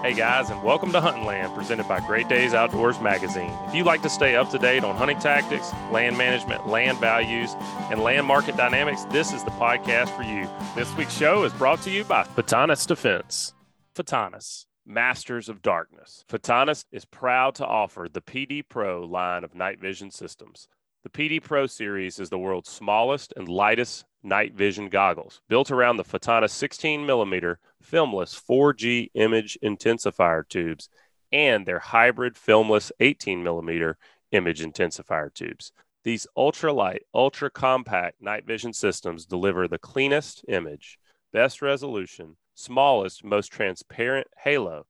Hey guys, and welcome to Huntin' Land, presented by Great Days Outdoors Magazine. If you'd like to stay up to date on hunting tactics, land management, land values, and land market dynamics, this is the podcast for you. This week's show is brought to you by Photonis Defense. Photonis, Masters of Darkness. Photonis is proud to offer the PD Pro line of night vision systems. The PD Pro series is the world's smallest and lightest night vision goggles, built around the Photonis 16 millimeter filmless 4G image intensifier tubes and their hybrid filmless 18 millimeter image intensifier tubes. These ultralight, ultra compact night vision systems deliver the cleanest image, best resolution, smallest, most transparent halo,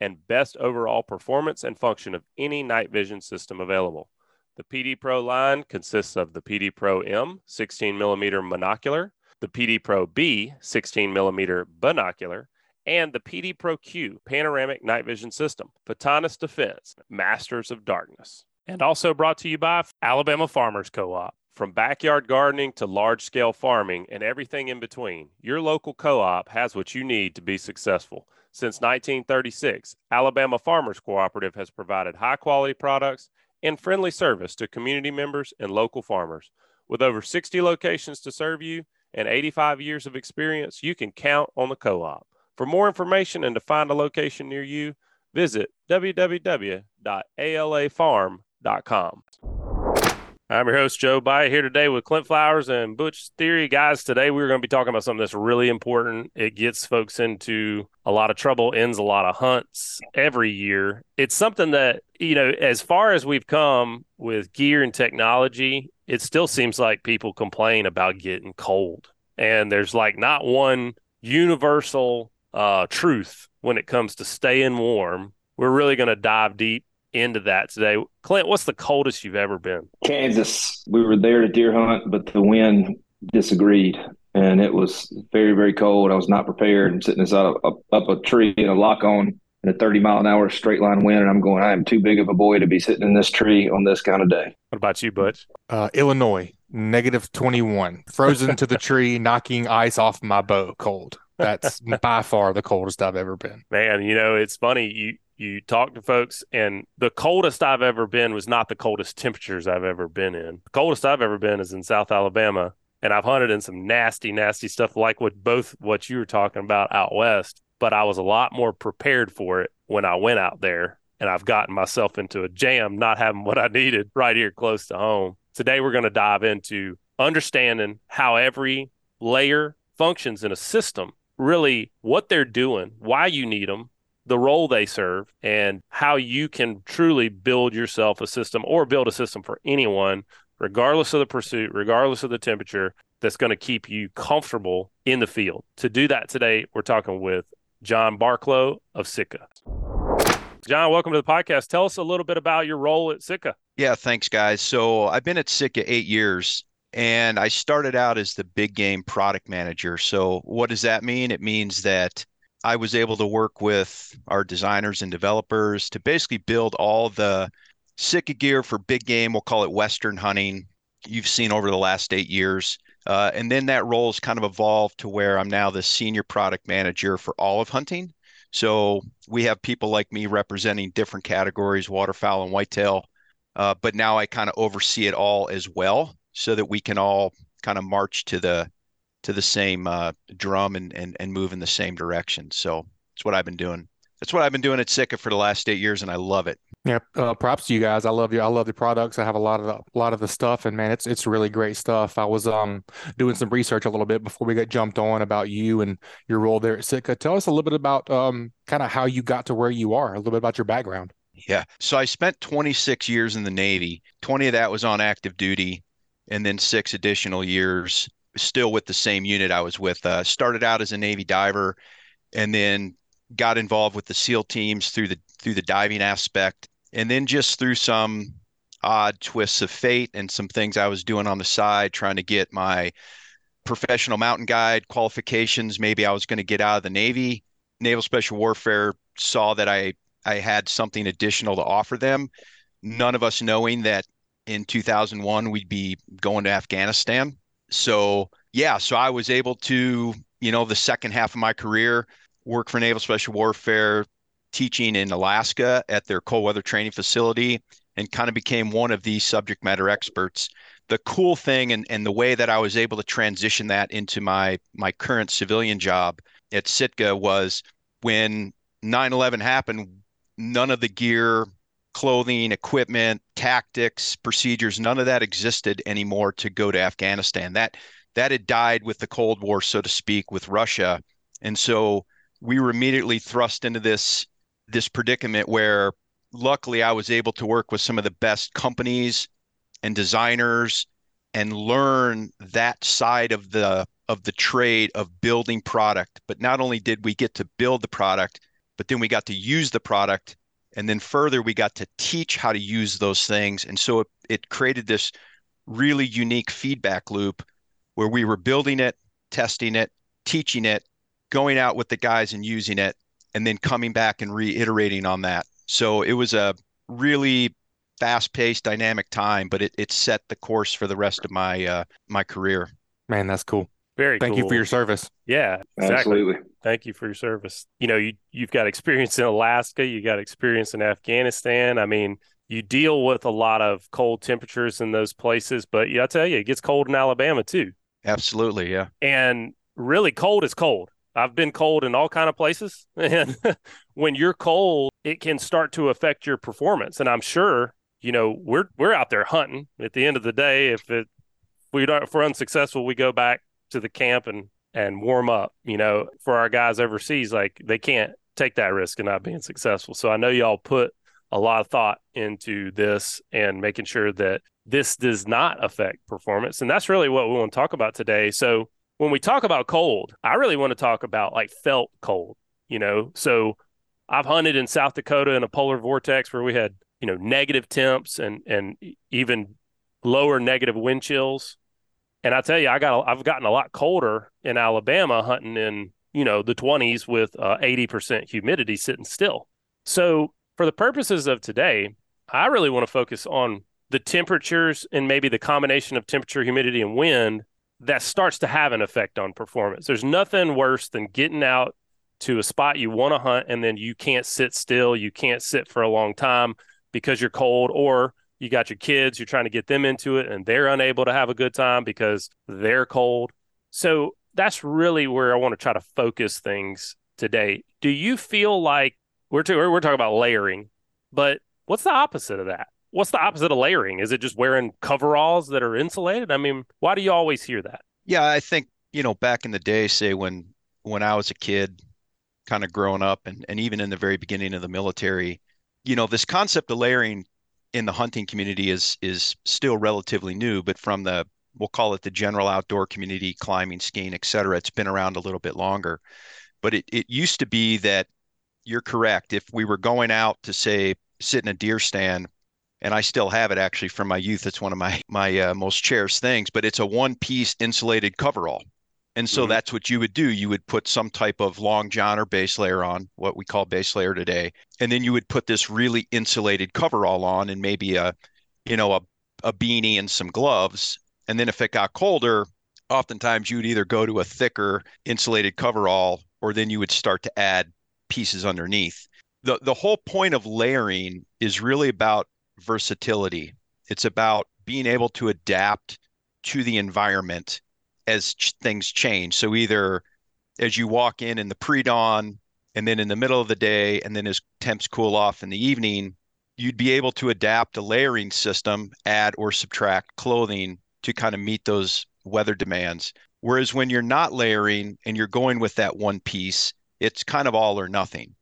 and best overall performance and function of any night vision system available. The PD Pro line consists of the PD Pro M 16 millimeter monocular, the PD Pro B 16 millimeter binocular, and the PD Pro Q panoramic night vision system. Photonis Defense, Masters of Darkness. And also brought to you by Alabama Farmers Co op. From backyard gardening to large scale farming and everything in between, your local co op has what you need to be successful. Since 1936, Alabama Farmers Cooperative has provided high quality products and friendly service to community members and local farmers. With over 60 locations to serve you and 85 years of experience, you can count on the co op. For more information and to find a location near you, visit www.alafarm.com. I'm your host, Joe Byatt, here today with Clint Flowers and Butch Theory. Guys, today we're going to be talking about something that's really important. It gets folks into a lot of trouble, ends a lot of hunts every year. It's something that, you know, as far as we've come with gear and technology, it still seems like people complain about getting cold. And there's like not one universal uh, truth when it comes to staying warm. We're really going to dive deep into that today. Clint, what's the coldest you've ever been? Kansas. We were there to deer hunt, but the wind disagreed, and it was very, very cold. I was not prepared. I'm sitting inside up, up a tree in a lock on in a 30 mile an hour straight line wind, and I'm going, I am too big of a boy to be sitting in this tree on this kind of day. What about you, Butch? Uh, Illinois, negative 21, frozen to the tree, knocking ice off my bow, cold. That's by far the coldest I've ever been. Man, you know, it's funny. You you talk to folks and the coldest I've ever been was not the coldest temperatures I've ever been in. The coldest I've ever been is in South Alabama and I've hunted in some nasty nasty stuff like what both what you were talking about out west, but I was a lot more prepared for it when I went out there and I've gotten myself into a jam not having what I needed right here close to home. Today we're going to dive into understanding how every layer functions in a system, really what they're doing, why you need them, the role they serve and how you can truly build yourself a system or build a system for anyone, regardless of the pursuit, regardless of the temperature, that's going to keep you comfortable in the field. To do that today, we're talking with John Barklow of Sitka. John, welcome to the podcast. Tell us a little bit about your role at Sitka. Yeah, thanks, guys. So I've been at Sitka eight years and I started out as the big game product manager. So, what does that mean? It means that I was able to work with our designers and developers to basically build all the Sitka gear for big game. We'll call it Western hunting. You've seen over the last eight years. Uh, and then that role has kind of evolved to where I'm now the senior product manager for all of hunting. So we have people like me representing different categories, waterfowl and whitetail. Uh, but now I kind of oversee it all as well so that we can all kind of march to the to the same uh, drum and, and and move in the same direction. So that's what I've been doing. That's what I've been doing at Sitka for the last eight years, and I love it. Yeah, uh, props to you guys. I love you. I love the products. I have a lot of the, a lot of the stuff, and man, it's it's really great stuff. I was um doing some research a little bit before we got jumped on about you and your role there at Sitka. Tell us a little bit about um kind of how you got to where you are. A little bit about your background. Yeah. So I spent 26 years in the Navy. 20 of that was on active duty, and then six additional years still with the same unit I was with. Uh, started out as a Navy diver, and then got involved with the SEAL teams through the through the diving aspect, and then just through some odd twists of fate and some things I was doing on the side, trying to get my professional mountain guide qualifications. Maybe I was going to get out of the Navy. Naval Special Warfare saw that I I had something additional to offer them. None of us knowing that in 2001 we'd be going to Afghanistan so yeah, so I was able to, you know, the second half of my career work for Naval Special Warfare, teaching in Alaska at their cold weather training facility and kind of became one of these subject matter experts. The cool thing and, and the way that I was able to transition that into my my current civilian job at Sitka was when 9/11 happened, none of the gear, clothing, equipment, tactics, procedures, none of that existed anymore to go to Afghanistan. That that had died with the Cold War, so to speak, with Russia. And so we were immediately thrust into this this predicament where luckily I was able to work with some of the best companies and designers and learn that side of the of the trade of building product. But not only did we get to build the product, but then we got to use the product and then further we got to teach how to use those things. And so it, it created this really unique feedback loop where we were building it testing it teaching it going out with the guys and using it and then coming back and reiterating on that. So it was a really fast-paced dynamic time but it, it set the course for the rest of my uh, my career. Man that's cool very Thank cool. you for your service. Yeah, exactly. Absolutely. Thank you for your service. You know, you you've got experience in Alaska, you got experience in Afghanistan. I mean, you deal with a lot of cold temperatures in those places, but yeah, I tell you, it gets cold in Alabama too. Absolutely, yeah. And really cold is cold. I've been cold in all kind of places. And when you're cold, it can start to affect your performance. And I'm sure, you know, we're we're out there hunting. At the end of the day, if it we don't if we're unsuccessful, we go back to the camp and and warm up. You know, for our guys overseas, like they can't take that risk of not being successful. So I know y'all put a lot of thought into this and making sure that this does not affect performance. And that's really what we want to talk about today. So when we talk about cold, I really want to talk about like felt cold, you know. So I've hunted in South Dakota in a polar vortex where we had, you know, negative temps and and even lower negative wind chills. And I tell you, I got I've gotten a lot colder in Alabama hunting in you know the 20s with uh, 80% humidity sitting still. So for the purposes of today, I really want to focus on the temperatures and maybe the combination of temperature, humidity, and wind that starts to have an effect on performance. There's nothing worse than getting out to a spot you want to hunt and then you can't sit still, you can't sit for a long time because you're cold or you got your kids, you're trying to get them into it, and they're unable to have a good time because they're cold. So that's really where I want to try to focus things today. Do you feel like we're t- we're talking about layering, but what's the opposite of that? What's the opposite of layering? Is it just wearing coveralls that are insulated? I mean, why do you always hear that? Yeah, I think you know back in the day, say when when I was a kid, kind of growing up, and and even in the very beginning of the military, you know, this concept of layering in the hunting community is is still relatively new, but from the we'll call it the general outdoor community, climbing, skiing, et cetera, it's been around a little bit longer. But it, it used to be that you're correct. If we were going out to say sit in a deer stand, and I still have it actually from my youth, it's one of my my uh, most cherished things. But it's a one piece insulated coverall. And so mm-hmm. that's what you would do. You would put some type of long john or base layer on, what we call base layer today, and then you would put this really insulated coverall on, and maybe a, you know, a a beanie and some gloves. And then if it got colder, oftentimes you would either go to a thicker insulated coverall, or then you would start to add pieces underneath. the The whole point of layering is really about versatility. It's about being able to adapt to the environment as ch- things change. So either as you walk in in the pre-dawn and then in the middle of the day and then as temps cool off in the evening, you'd be able to adapt a layering system, add or subtract clothing to kind of meet those weather demands. Whereas when you're not layering and you're going with that one piece, it's kind of all or nothing.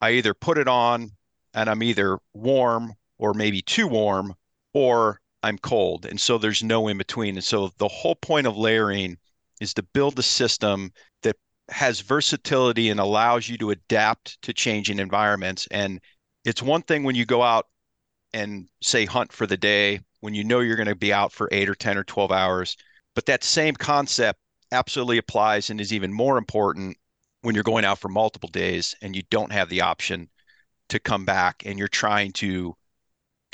I either put it on and I'm either warm or maybe too warm, or I'm cold. And so there's no in between. And so the whole point of layering is to build a system that has versatility and allows you to adapt to changing environments. And it's one thing when you go out and say hunt for the day, when you know you're going to be out for eight or 10 or 12 hours. But that same concept absolutely applies and is even more important when you're going out for multiple days and you don't have the option to come back and you're trying to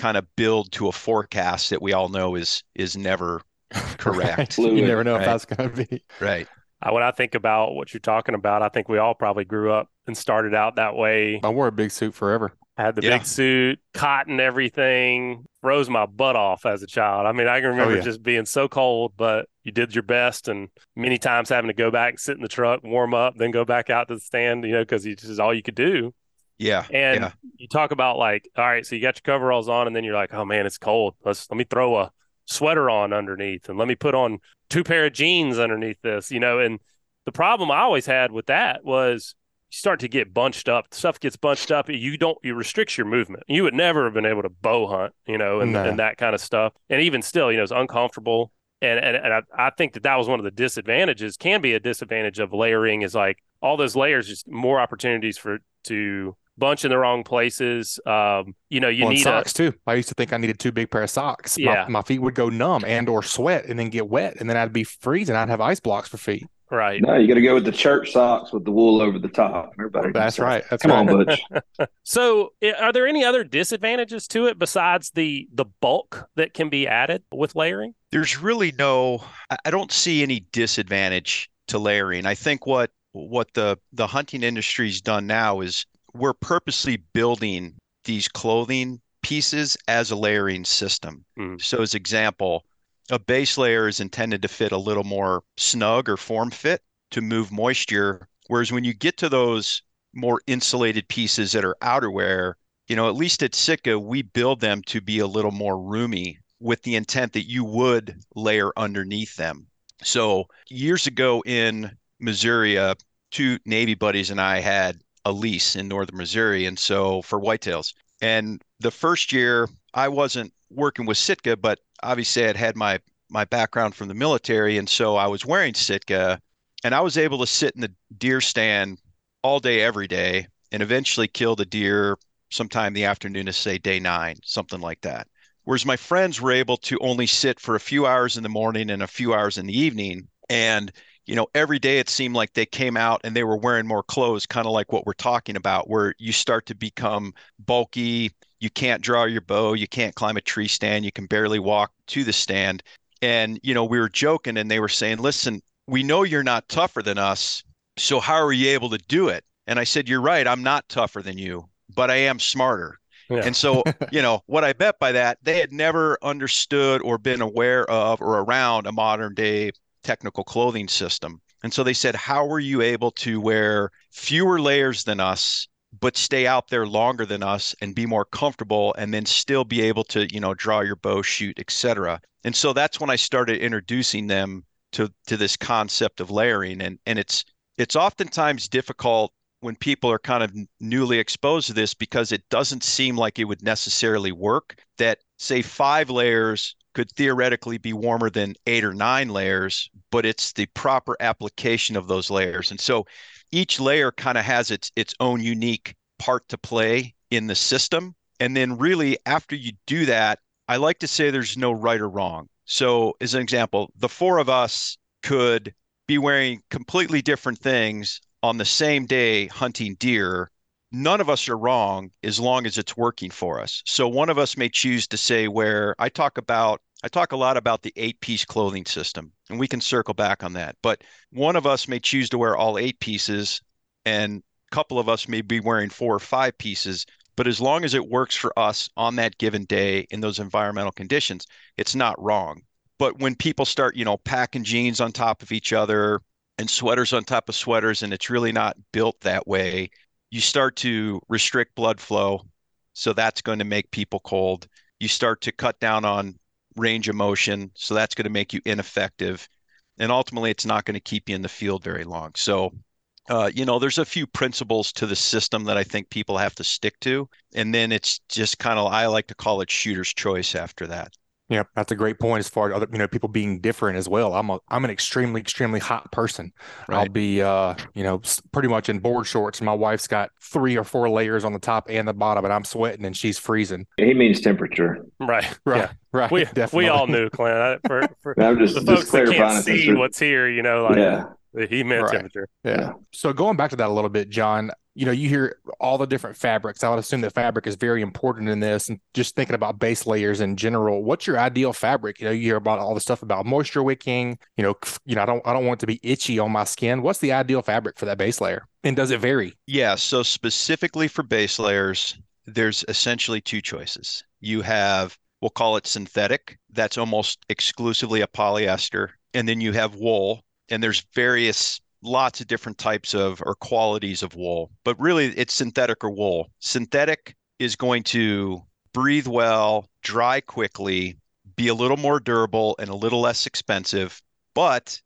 kind of build to a forecast that we all know is is never correct. right. You never know right. if that's going to be right. when I think about what you're talking about, I think we all probably grew up and started out that way. I wore a big suit forever. I had the Yeah. big suit, cotton, everything, froze my butt off as a child. I mean, I can oh, remember Oh, yeah. just being so cold, but you did your best, and many times having to go back and sit in the truck, warm up, then go back out to the stand, you know, because it's just all you could do. Yeah. And yeah. you talk about like, all right, so you got your coveralls on, and then you're like, oh man, it's cold. Let's let me throw a sweater on underneath, and let me put on two pair of jeans underneath this, you know. And the problem I always had with that was you start to get bunched up. Stuff gets bunched up. You don't. You restricts your movement. You would never have been able to bow hunt, you know, and, No. and that kind of stuff. And even still, you know, it's uncomfortable. And and, and I, I think that that was one of the disadvantages. Can be a disadvantage of layering is like all those layers, just more opportunities for to bunch in the wrong places. Um, you know, you well, need socks too. I used to think I needed two big pair of socks. My- Yeah. My, feet would go numb and or sweat and then get wet and then I'd be freezing. I'd have ice blocks for feet. right. No, you got to go with the church socks with the wool over the top. Everybody, That's right. That's Come right. on, Butch. So, are there any other disadvantages to it besides the the bulk that can be added with layering? There's really no I- I don't see any disadvantage to layering. I think what what the the hunting industry's done now is we're purposely building these clothing pieces as a layering system. Mhm. So as example, a base layer is intended to fit a little more snug or form fit to move moisture, whereas when you get to those more insulated pieces that are outerwear, you know, at least at Sitka, we build them to be a little more roomy with the intent that you would layer underneath them. So years ago in Missouri, uh, two Navy buddies and I had a lease in northern Missouri, and so for whitetails. And the first year, I wasn't working with Sitka, but obviously I'd had my my background from the military, and so I was wearing Sitka, and I was able to sit in the deer stand all day, every day, and eventually kill the deer sometime the afternoon of say day nine, something like that. Whereas my friends were able to only sit for a few hours in the morning and a few hours in the evening. And, you know, every day it seemed like they came out and they were wearing more clothes, kind of like what we're talking about, where you start to become bulky. You can't draw your bow. You can't climb a tree stand. You can barely walk to the stand. And, you know, we were joking and they were saying, listen, we know you're not tougher than us. So how are you able to do it? And I said, you're right. I'm not tougher than you, but I am smarter. Yeah. And so, you know, what I bet by that, they had never understood or been aware of or around a modern day technical clothing system. And so they said, How were you able to wear fewer layers than us, but stay out there longer than us and be more comfortable and then still be able to, you know, draw your bow, shoot, etc. And so that's when I started introducing them to to this concept of layering. And and it's it's oftentimes difficult when people are kind of newly exposed to this because it doesn't seem like it would necessarily work that say five layers could theoretically be warmer than eight or nine layers but it's the proper application of those layers. And so each layer kind of has its its own unique part to play in the system. And then really after you do that i like to say there's no right or wrong. So as an example the four of us could be wearing completely different things on the same day hunting deer, none of us are wrong as long as it's working for us. So one of us may choose to say where I talk about I talk a lot about the eight piece clothing system and we can circle back on that. But one of us may choose to wear all eight pieces and a couple of us may be wearing four or five pieces, but as long as it works for us on that given day in those environmental conditions, it's not wrong. But when people start, you know, packing jeans on top of each other, and sweaters on top of sweaters and it's really not built that way you start to restrict blood flow so that's going to make people cold. You start to cut down on range of motion so that's going to make you ineffective. And ultimately it's not going to keep you in the field very long. So uh, you know there's a few principles to the system that i think people have to stick to. And then it's just kind of i like to call it shooter's choice after that Yeah, that's a great point as far as other, you know, people being different as well. I'm a I'm an extremely extremely hot person. I'll be uh, you know, pretty much in board shorts and my wife's got three or four layers on the top and the bottom and I'm sweating and she's freezing. He means temperature. Right. Right. Yeah. Right. We definitely. we all knew, Clint. I- For, for I'm just, the just folks that can't see what's here, you know, like yeah. he meant Right. temperature. Yeah. Yeah. So going back to that a little bit, John, you know, you hear all the different fabrics. I would assume that fabric is very important in this. And just thinking about base layers in general, what's your ideal fabric? You know, you hear about all the stuff about moisture wicking. You know, you know, I don't, I don't want to be itchy on my skin. What's the ideal fabric for that base layer? And does it vary? Yeah. So specifically for base layers, there's essentially two choices. You have, we'll call it synthetic. That's almost exclusively a polyester, and then you have wool, and there's various lots of different types of or qualities of wool, but really it's synthetic or wool. Synthetic is going to breathe well, dry quickly, be a little more durable and a little less expensive, but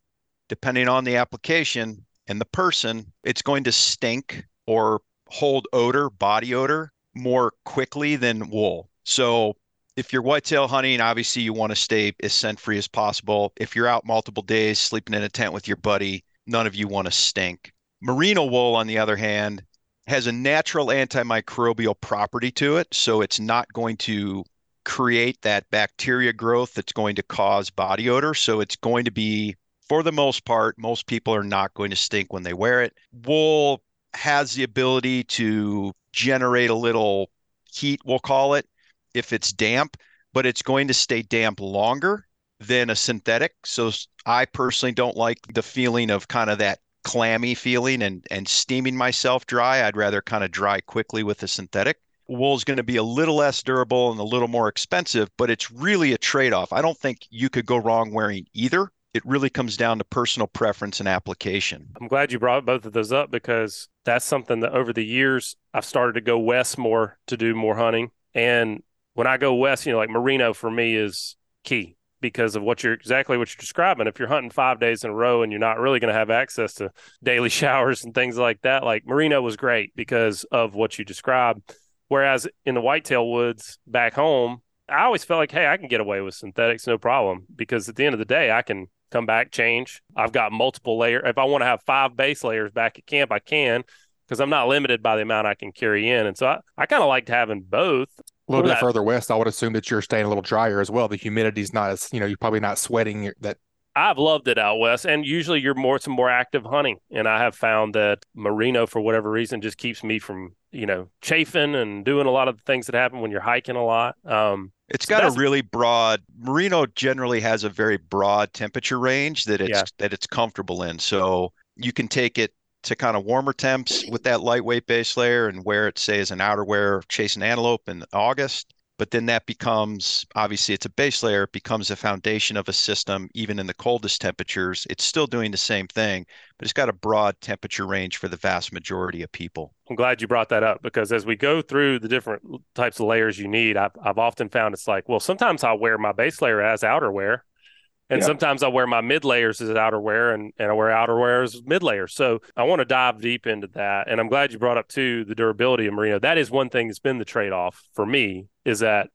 depending on the application and the person, it's going to stink or hold odor, body odor more quickly than wool. So if you're whitetail hunting, obviously you want to stay as scent free as possible. If you're out multiple days sleeping in a tent with your buddy, none of you want to stink. Merino wool, on the other hand, has a natural antimicrobial property to it. So it's not going to create that bacteria growth that's going to cause body odor. So it's going to be, for the most part, most people are not going to stink when they wear it. Wool has the ability to generate a little heat, we'll call it, if it's damp, but it's going to stay damp longer than a synthetic. So I personally don't like the feeling of kind of that clammy feeling and and steaming myself dry. I'd rather kind of dry quickly with a synthetic. Wool is going to be a little less durable and a little more expensive, but it's really a trade-off. I don't think you could go wrong wearing either. It really comes down to personal preference and application. I'm glad you brought both of those up because that's something that over the years I've started to go west more to do more hunting. And when I go west, you know, like merino for me is key because of what you're exactly what you're describing. If you're hunting five days in a row and you're not really going to have access to daily showers and things like that, like Merino was great because of what you described. Whereas in the whitetail woods back home, I always felt like, hey, I can get away with synthetics, no problem. Because at the end of the day, I can come back, change. I've got multiple layer. If I want to have five base layers back at camp, I can because I'm not limited by the amount I can carry in. And so I, I kind of liked having both. A little bit that, further west, I would assume that you're staying a little drier as well. The humidity's not as, you know, you're probably not sweating that. I've loved it out west, and usually you're more some more active hunting, and I have found that merino, for whatever reason, just keeps me from you know chafing and doing a lot of the things that happen when you're hiking a lot. Um, it's got a really broad merino. Generally has a very broad temperature range that it's yeah. that it's comfortable in, so you can take it to kind of warmer temps with that lightweight base layer and wear it, say, as an outerwear chasing antelope in August. But then that becomes obviously it's a base layer, it becomes a foundation of a system, even in the coldest temperatures. It's still doing the same thing, but it's got a broad temperature range for the vast majority of people. I'm glad you brought that up because as we go through the different types of layers you need, I've, I've often found it's like, well, sometimes I'll wear my base layer as outerwear and yeah. sometimes I wear my mid layers as outerwear and, and I wear outerwear as mid layers. So I want to dive deep into that. And I'm glad you brought up too the durability of merino. That is one thing that's been the trade off for me is that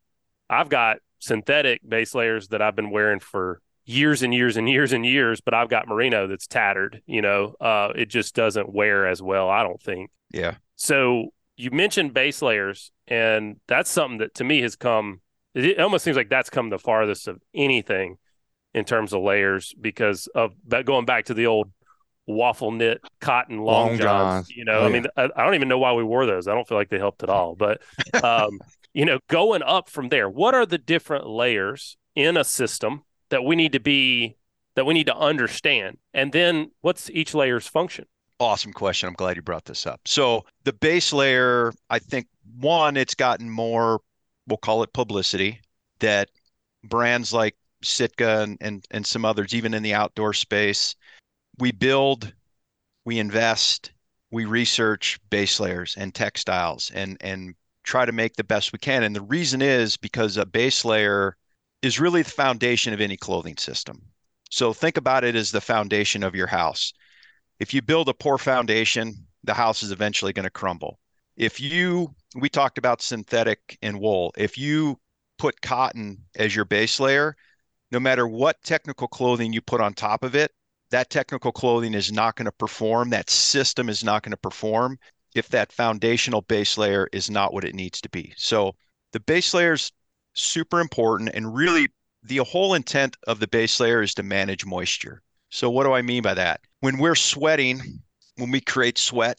I've got synthetic base layers that I've been wearing for years and years and years and years, but I've got merino that's tattered, you know, uh, it just doesn't wear as well, I don't think. Yeah. So you mentioned base layers, and that's something that to me has come, it almost seems like that's come the farthest of anything in terms of layers because of going back to the old waffle knit cotton long, long johns. You know, oh, I mean, I, I, don't even know why we wore those. I don't feel like they helped at all. But um, you know, going up from there, what are the different layers in a system that we need to be that we need to understand, and then what's each layer's function? Awesome question. I'm glad you brought this up. So the base layer, I think one, it's gotten more, we'll call it publicity that brands like Sitka and, and, and some others, even in the outdoor space. We build, we invest, we research base layers and textiles and, and try to make the best we can. And the reason is because a base layer is really the foundation of any clothing system. So think about it as the foundation of your house. If you build a poor foundation, the house is eventually going to crumble. If you, we talked about synthetic and wool, if you put cotton as your base layer, no matter what technical clothing you put on top of it, that technical clothing is not going to perform. That system is not going to perform if that foundational base layer is not what it needs to be. So the base layer is super important. And really, the whole intent of the base layer is to manage moisture. So, what do I mean by that? When we're sweating, when we create sweat,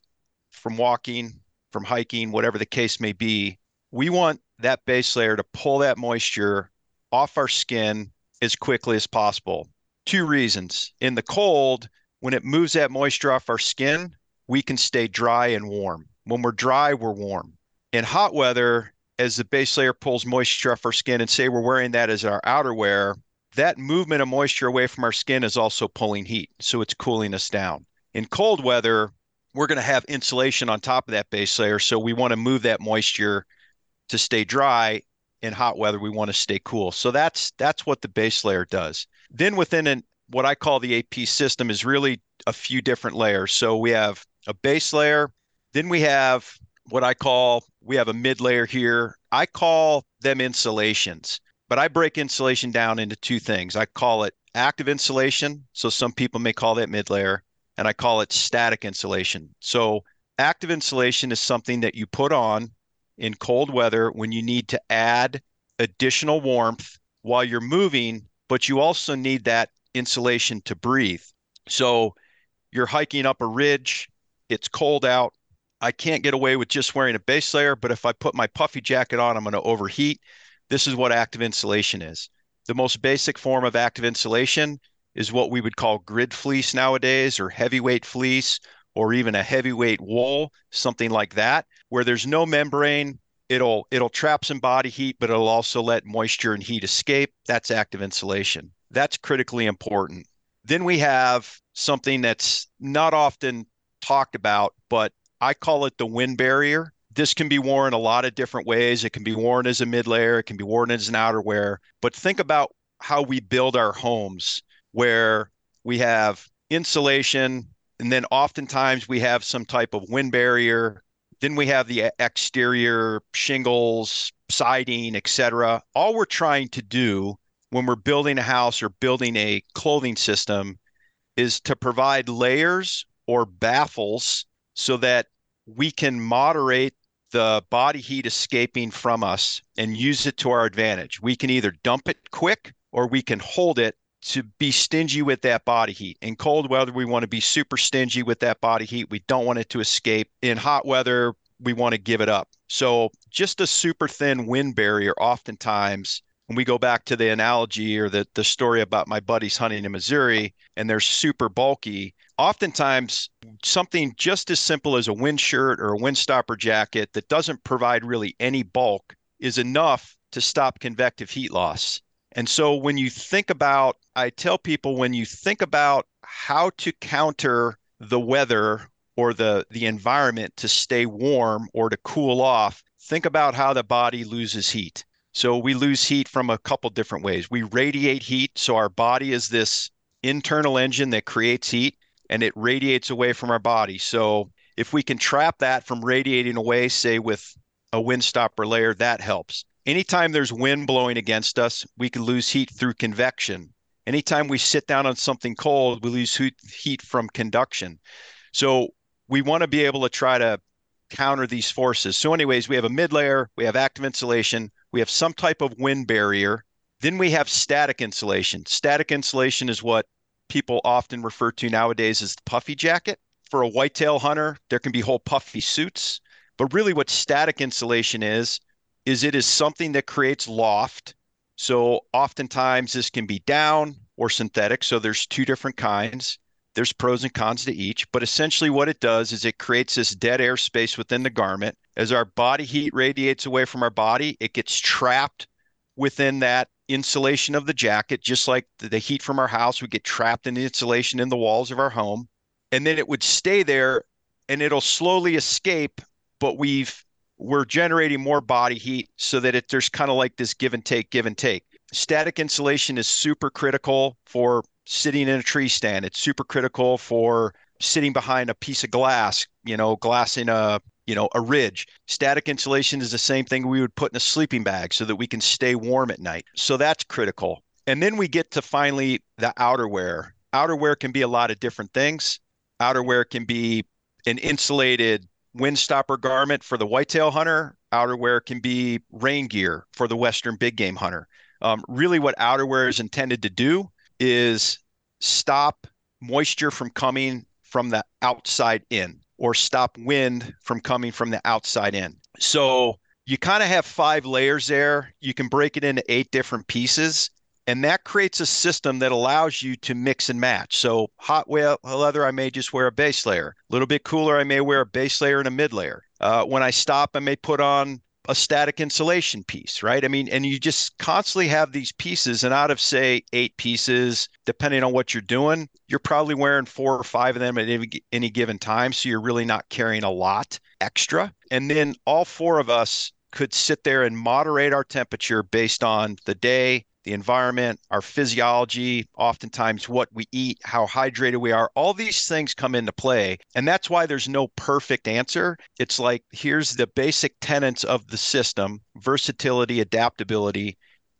from walking, from hiking, whatever the case may be, we want that base layer to pull that moisture off our skin as quickly as possible. Two reasons. In the cold, when it moves that moisture off our skin, we can stay dry and warm. When we're dry, we're warm. In hot weather, as the base layer pulls moisture off our skin, and say we're wearing that as our outerwear, that movement of moisture away from our skin is also pulling heat. So it's cooling us down. In cold weather, we're going to have insulation on top of that base layer. So we want to move that moisture to stay dry. In hot weather, we want to stay cool. So that's that's what the base layer does. Then within an what I call the AP system is really a few different layers. So we have a base layer, then we have what I call we have a mid layer here. I call them insulations, but I break insulation down into two things. I call it active insulation, so some people may call that mid layer, and I call it static insulation. So active insulation is something that you put on in cold weather when you need to add additional warmth while you're moving, but you also need that insulation to breathe. So you're hiking up a ridge, it's cold out. I can't get away with just wearing a base layer, but if I put my puffy jacket on, I'm going to overheat. This is what active insulation is. The most basic form of active insulation is what we would call grid fleece nowadays, or heavyweight fleece, or even a heavyweight wool, something like that, where there's no membrane. It'll it'll trap some body heat, but it'll also let moisture and heat escape. That's active insulation. That's critically important. Then we have something that's not often talked about, but I call it the wind barrier. This can be worn a lot of different ways. It can be worn as a mid layer, it can be worn as an outerwear. But think about how we build our homes where we have insulation, and then oftentimes we have some type of wind barrier. Then we have the exterior shingles, siding, etc. All we're trying to do when we're building a house or building a clothing system is to provide layers or baffles so that we can moderate the body heat escaping from us and use it to our advantage. We can either dump it quick or we can hold it to be stingy with that body heat. In cold weather, we want to be super stingy with that body heat. We don't want it to escape. In hot weather, we want to give it up. So, just a super thin wind barrier, oftentimes, when we go back to the analogy or the, the story about my buddies hunting in Missouri and they're super bulky, oftentimes something just as simple as a wind shirt or a windstopper jacket that doesn't provide really any bulk is enough to stop convective heat loss. And so when you think about, I tell people when you think about how to counter the weather or the, the environment to stay warm or to cool off, think about how the body loses heat. So we lose heat from a couple different ways. We radiate heat. So our body is this internal engine that creates heat and it radiates away from our body. So if we can trap that from radiating away, say with a windstopper layer, that helps. Anytime there's wind blowing against us, we can lose heat through convection. Anytime we sit down on something cold, we lose heat from conduction. So we want to be able to try to counter these forces. So, anyways, we have a mid layer, we have active insulation, we have some type of wind barrier. Then we have static insulation. Static insulation is what people often refer to nowadays as the puffy jacket. For a whitetail hunter, there can be whole puffy suits. But really, what static insulation is, is it is something that creates loft. So oftentimes this can be down or synthetic. So there's two different kinds. There's pros and cons to each, but essentially what it does is it creates this dead air space within the garment. As our body heat radiates away from our body, it gets trapped within that insulation of the jacket, just like the heat from our house would get trapped in the insulation in the walls of our home. And then it would stay there and it'll slowly escape, but we've we're generating more body heat so that it, there's kind of like this give and take, give and take. Static insulation is super critical for sitting in a tree stand. It's super critical for sitting behind a piece of glass, you know, glass in a you know, a ridge. Static insulation is the same thing we would put in a sleeping bag so that we can stay warm at night. So that's critical. And then we get to finally the outerwear. Outerwear can be a lot of different things. Outerwear can be an insulated windstopper garment for the whitetail hunter. Outerwear can be rain gear for the western big game hunter. Um, really, what outerwear is intended to do is stop moisture from coming from the outside in. or stop wind from coming from the outside in. So you kind of have five layers there. You can break it into eight different pieces. And that creates a system that allows you to mix and match. So hot leather, I may just wear a base layer. A little bit cooler, I may wear a base layer and a mid layer. Uh, when I stop, I may put on a static insulation piece, right? I mean, and you just constantly have these pieces, and out of say eight pieces, depending on what you're doing, you're probably wearing four or five of them at any, any given time. So you're really not carrying a lot extra. And then all four of us could sit there and moderate our temperature based on the day, the environment, our physiology, oftentimes what we eat, how hydrated we are. All these things come into play. And that's why there's no perfect answer. It's like here's the basic tenets of the system versatility, adaptability.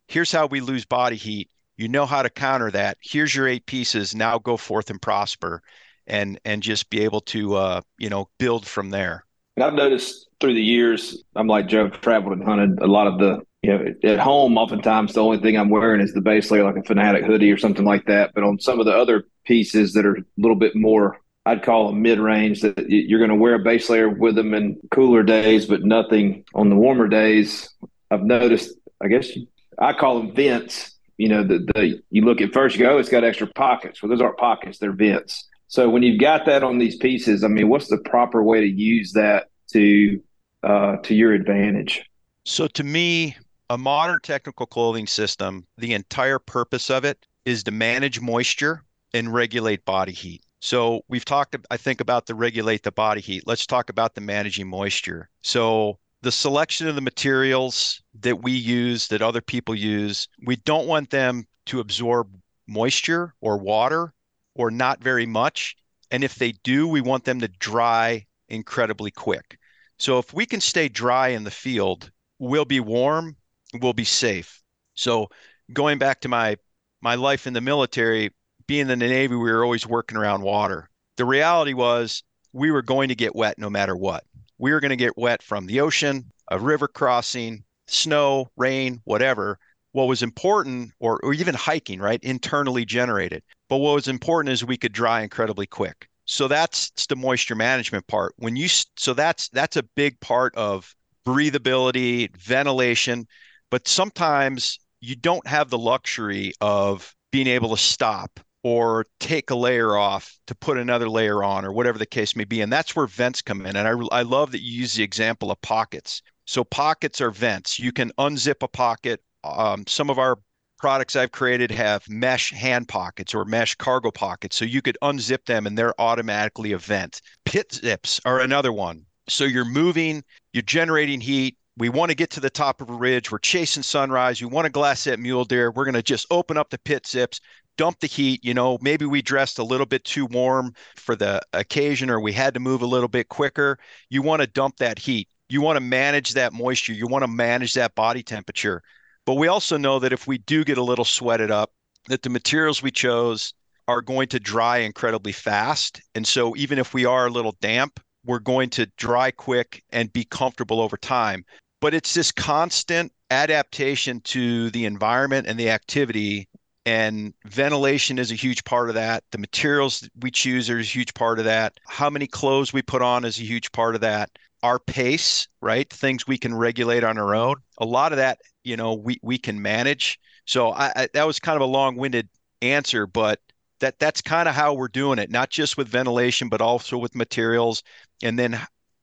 Here's how we lose body heat. You know how to counter that. Here's your eight pieces. Now go forth and prosper and and just be able to uh, you know build from there. And I've noticed through the years, I'm like Joe, traveled and hunted a lot of the you know, at home, oftentimes the only thing I'm wearing is the base layer, like a Fanatic hoodie or something like that. But on some of the other pieces that are a little bit more, I'd call them mid range, that you're going to wear a base layer with them in cooler days, but nothing on the warmer days. I've noticed, I guess I call them vents. You know, the, the you look at first, you go, oh, it's got extra pockets. Well, those aren't pockets, they're vents. So when you've got that on these pieces, I mean, what's the proper way to use that to uh, to your advantage? So to me, a modern technical clothing system, the entire purpose of it is to manage moisture and regulate body heat. So we've talked, I think, about the regulate the body heat. Let's talk about the managing moisture. So the selection of the materials that we use, that other people use, we don't want them to absorb moisture or water or not very much. And if they do, we want them to dry incredibly quick. So if we can stay dry in the field, we'll be warm will be safe. So going back to my my life in the military, being in the Navy, we were always working around water. The reality was we were going to get wet no matter what. We were going to get wet from the ocean, a river crossing, snow, rain, whatever. What was important, or, or even hiking, right? Internally generated. But what was important is we could dry incredibly quick. So that's the moisture management part. When you so that's that's a big part of breathability, ventilation. But sometimes you don't have the luxury of being able to stop or take a layer off to put another layer on or whatever the case may be. And that's where vents come in. And I, I love that you use the example of pockets. So pockets are vents. You can unzip a pocket. Um, some of our products I've created have mesh hand pockets or mesh cargo pockets. So you could unzip them and they're automatically a vent. Pit zips are another one. So you're moving, you're generating heat, we want to get to the top of a ridge. We're chasing sunrise. We want to glass that mule deer. We're going to just open up the pit zips, dump the heat. You know, maybe we dressed a little bit too warm for the occasion or we had to move a little bit quicker. You want to dump that heat. You want to manage that moisture. You want to manage that body temperature. But we also know that if we do get a little sweated up, that the materials we chose are going to dry incredibly fast. And so even if we are a little damp, we're going to dry quick and be comfortable over time but it's this constant adaptation to the environment and the activity and ventilation is a huge part of that. The materials we choose are a huge part of that. How many clothes we put on is a huge part of that. Our pace right? Things we can regulate on our own. A lot of that you know we, we can manage. So I, I that was kind of a long-winded answer but that that's kind of how we're doing it not just with ventilation but also with materials and then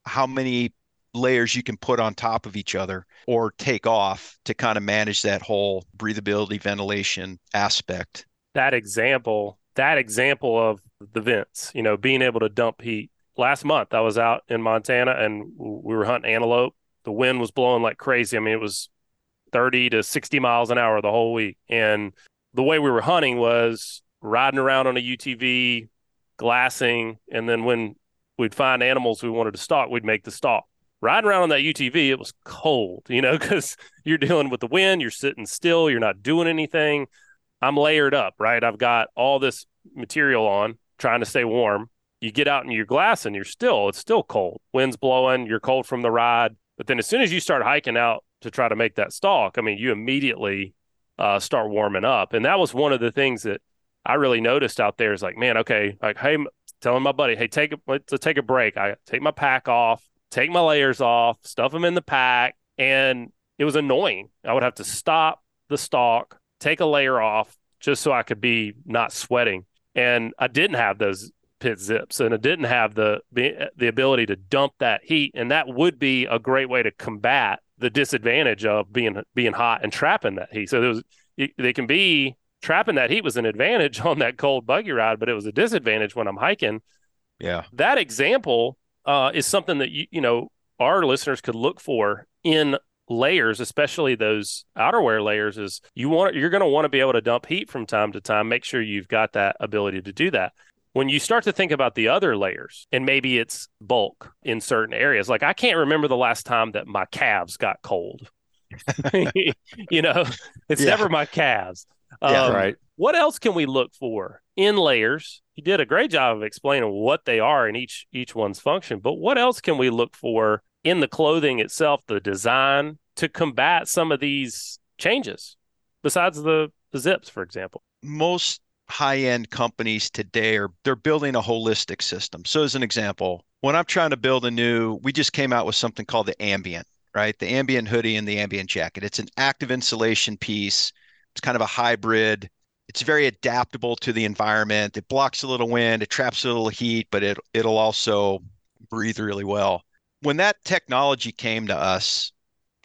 how many layers you can put on top of each other or take off to kind of manage that whole breathability ventilation aspect. That example that example of the vents you know being able to dump heat. Last month i was out in montana and we were hunting antelope. The wind was blowing like crazy. I mean it was 30 to 60 miles an hour the whole week. And the way we were hunting was riding around on a utv glassing and then when we'd find animals we wanted to stalk we'd make the stalk riding around on that UTV, it was cold, you know, because you're dealing with the wind, you're sitting still, you're not doing anything. I'm layered up, right? I've got all this material on, trying to stay warm. You get out in your glass and you're still, it's still cold. Wind's blowing, you're cold from the ride. But then as soon as you start hiking out to try to make that stalk, I mean, you immediately uh, start warming up. And that was one of the things that I really noticed out there is like, man, okay, like, hey, telling my buddy, "Hey, take a let's take a break." I take my pack off, take my layers off, stuff them in the pack, and it was annoying. I would have to stop the stalk, take a layer off, just so I could be not sweating. And I didn't have those pit zips, and I didn't have the the ability to dump that heat, and that would be a great way to combat the disadvantage of being being hot and trapping that heat. So there was they can be trapping that heat was an advantage on that cold buggy ride, but it was a disadvantage when I'm hiking. Yeah. That example uh, is something that you you know our listeners could look for in layers, especially those outerwear layers, is you want you're going to want to be able to dump heat from time to time. Make sure you've got that ability to do that. When you start to think about the other layers, and maybe it's bulk in certain areas, like I can't remember the last time that my calves got cold. you know, it's yeah. never my calves. Yeah, um, right. What else can we look for in layers? You did a great job of explaining what they are in each each one's function, but what else can we look for in the clothing itself, the design to combat some of these changes besides the, the zips, for example? Most high-end companies today are they're building a holistic system. So as an example, when I'm trying to build a new, we just came out with something called the ambient, right? The ambient hoodie and the ambient jacket. It's an active insulation piece it's kind of a hybrid. It's very adaptable to the environment. It blocks a little wind, it traps a little heat, but it it'll also breathe really well. When that technology came to us,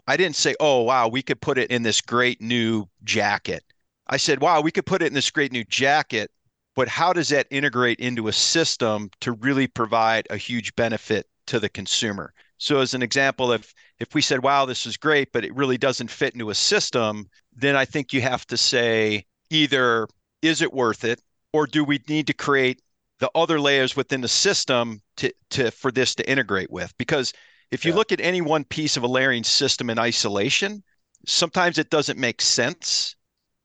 I didn't say, "Oh, wow, we could put it in this great new jacket." I said, "Wow, we could put it in this great new jacket, but how does that integrate into a system to really provide a huge benefit to the consumer?" So as an example, if if we said, "Wow, this is great," but it really doesn't fit into a system, then I think you have to say either is it worth it, or do we need to create the other layers within the system to to for this to integrate with? Because if you yeah. look at any one piece of a layering system in isolation, sometimes it doesn't make sense,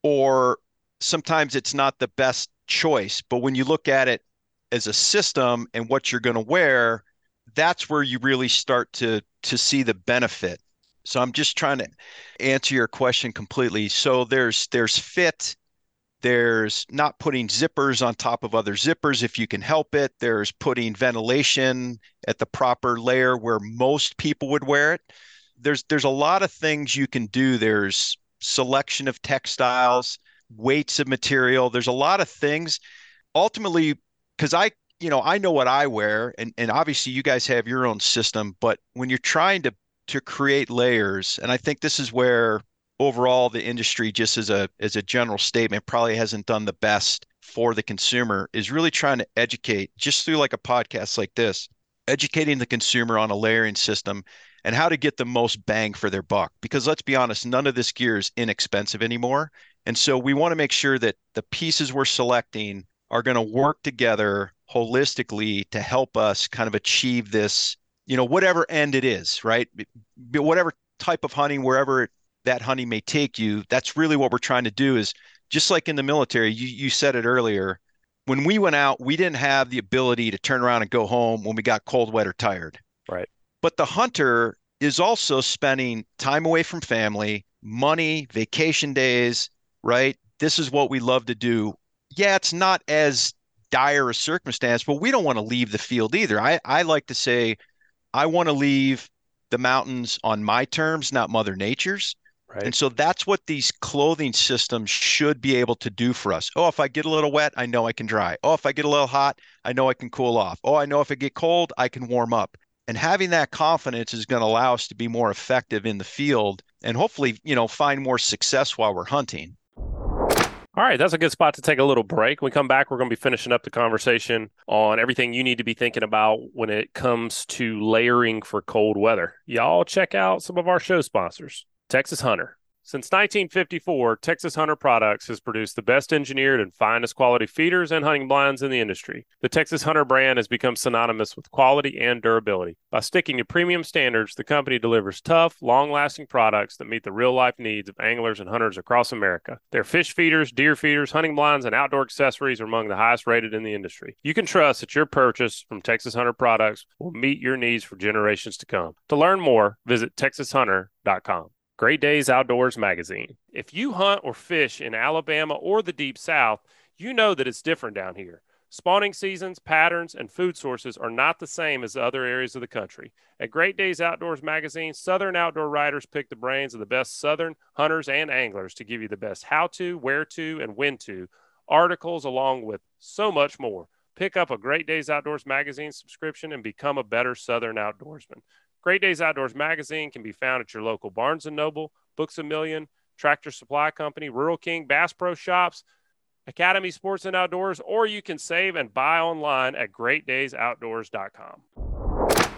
or sometimes it's not the best choice. But when you look at it as a system and what you're going to wear, that's where you really start to to see the benefit. So I'm just trying to answer your question completely. So there's there's fit, there's not putting zippers on top of other zippers if you can help it. There's putting ventilation at the proper layer where most people would wear it. There's there's a lot of things you can do. There's selection of textiles, weights of material. There's a lot of things. Ultimately, because I you know, I know what I wear, and and obviously you guys have your own system, but when you're trying to to create layers, and I think this is where overall the industry, just as a as a general statement, probably hasn't done the best for the consumer, is really trying to educate just through like a podcast like this, educating the consumer on a layering system and how to get the most bang for their buck. Because let's be honest, none of this gear is inexpensive anymore. And so we want to make sure that the pieces we're selecting are going to work together holistically to help us kind of achieve this, you know, whatever end it is, right? Whatever type of hunting, wherever that hunting may take you, that's really what we're trying to do is just like in the military, you, you said it earlier. When we went out, we didn't have the ability to turn around and go home when we got cold, wet, or tired. Right. But the hunter is also spending time away from family, money, vacation days, right? This is what we love to do. Yeah, it's not as dire a circumstance, but we don't want to leave the field either. I, I like to say, I want to leave the mountains on my terms, not Mother Nature's. Right. And so that's what these clothing systems should be able to do for us. Oh, if I get a little wet, I know I can dry. Oh, if I get a little hot, I know I can cool off. Oh, I know if I get cold, I can warm up. And having that confidence is going to allow us to be more effective in the field and hopefully, you know, find more success while we're hunting. All right, that's a good spot to take a little break. When we come back, we're going to be finishing up the conversation on everything you need to be thinking about when it comes to layering for cold weather. Y'all check out some of our show sponsors Texas Hunter. Since 1954, Texas Hunter Products has produced the best engineered and finest quality feeders and hunting blinds in the industry. The Texas Hunter brand has become synonymous with quality and durability. By sticking to premium standards, the company delivers tough, long lasting products that meet the real life needs of anglers and hunters across America. Their fish feeders, deer feeders, hunting blinds, and outdoor accessories are among the highest rated in the industry. You can trust that your purchase from Texas Hunter Products will meet your needs for generations to come. To learn more, visit texashunter.com. Great Days Outdoors magazine. If you hunt or fish in Alabama or the Deep South, you know that it's different down here. Spawning seasons, patterns, and food sources are not the same as other areas of the country. At Great Days Outdoors magazine, Southern outdoor writers pick the brains of the best Southern hunters and anglers to give you the best how to, where to, and when to articles, along with so much more. Pick up a Great Days Outdoors magazine subscription and become a better Southern outdoorsman. Great Days Outdoors magazine can be found at your local Barnes & Noble, Books A Million, Tractor Supply Company, Rural King, Bass Pro Shops, Academy Sports and Outdoors, or you can save and buy online at greatdaysoutdoors.com.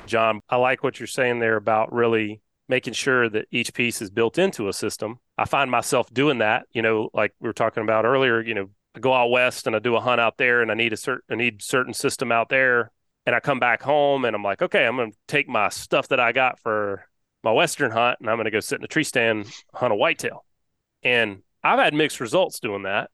John, I like what you're saying there about really making sure that each piece is built into a system. I find myself doing that, you know, like we were talking about earlier, you know, I go out west and I do a hunt out there and I need a certain I need certain system out there and I come back home and I'm like, okay, I'm going to take my stuff that I got for my western hunt and I'm going to go sit in a tree stand hunt a whitetail. And I've had mixed results doing that.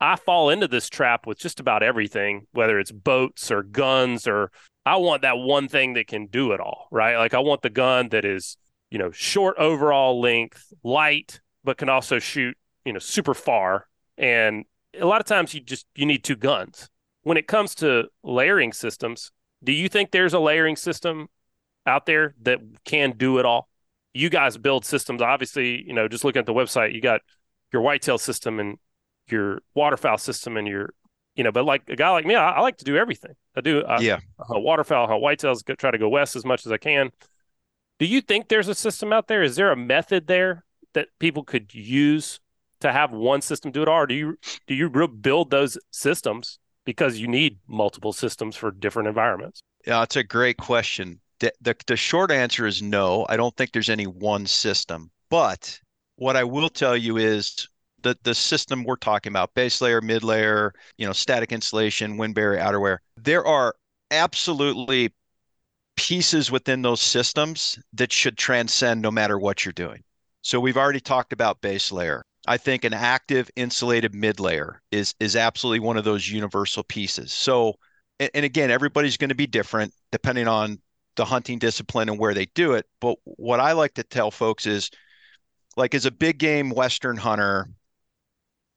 I fall into this trap with just about everything, whether it's boats or guns or I want that one thing that can do it all, right? Like I want the gun that is, you know, short overall length, light, but can also shoot, you know, super far. And a lot of times you just you need two guns. When it comes to layering systems, do you think there's a layering system out there that can do it all? You guys build systems, obviously, you know, just looking at the website, you got your whitetail system and your waterfowl system and your you know but like a guy like me i, I like to do everything. I do I, yeah. a waterfowl a whitetails try to go west as much as i can. Do you think there's a system out there? Is there a method there that people could use to have one system do it all? Or do you do you build those systems because you need multiple systems for different environments yeah that's a great question the, the, the short answer is no i don't think there's any one system but what i will tell you is the the system we're talking about, base layer, mid layer, you know, static insulation, wind barrier, outerwear. There are absolutely pieces within those systems that should transcend no matter what you're doing. So we've already talked about base layer. I think an active insulated mid layer is is absolutely one of those universal pieces. So and, and again, everybody's going to be different depending on the hunting discipline and where they do it. But what I like to tell folks is like as a big game western hunter,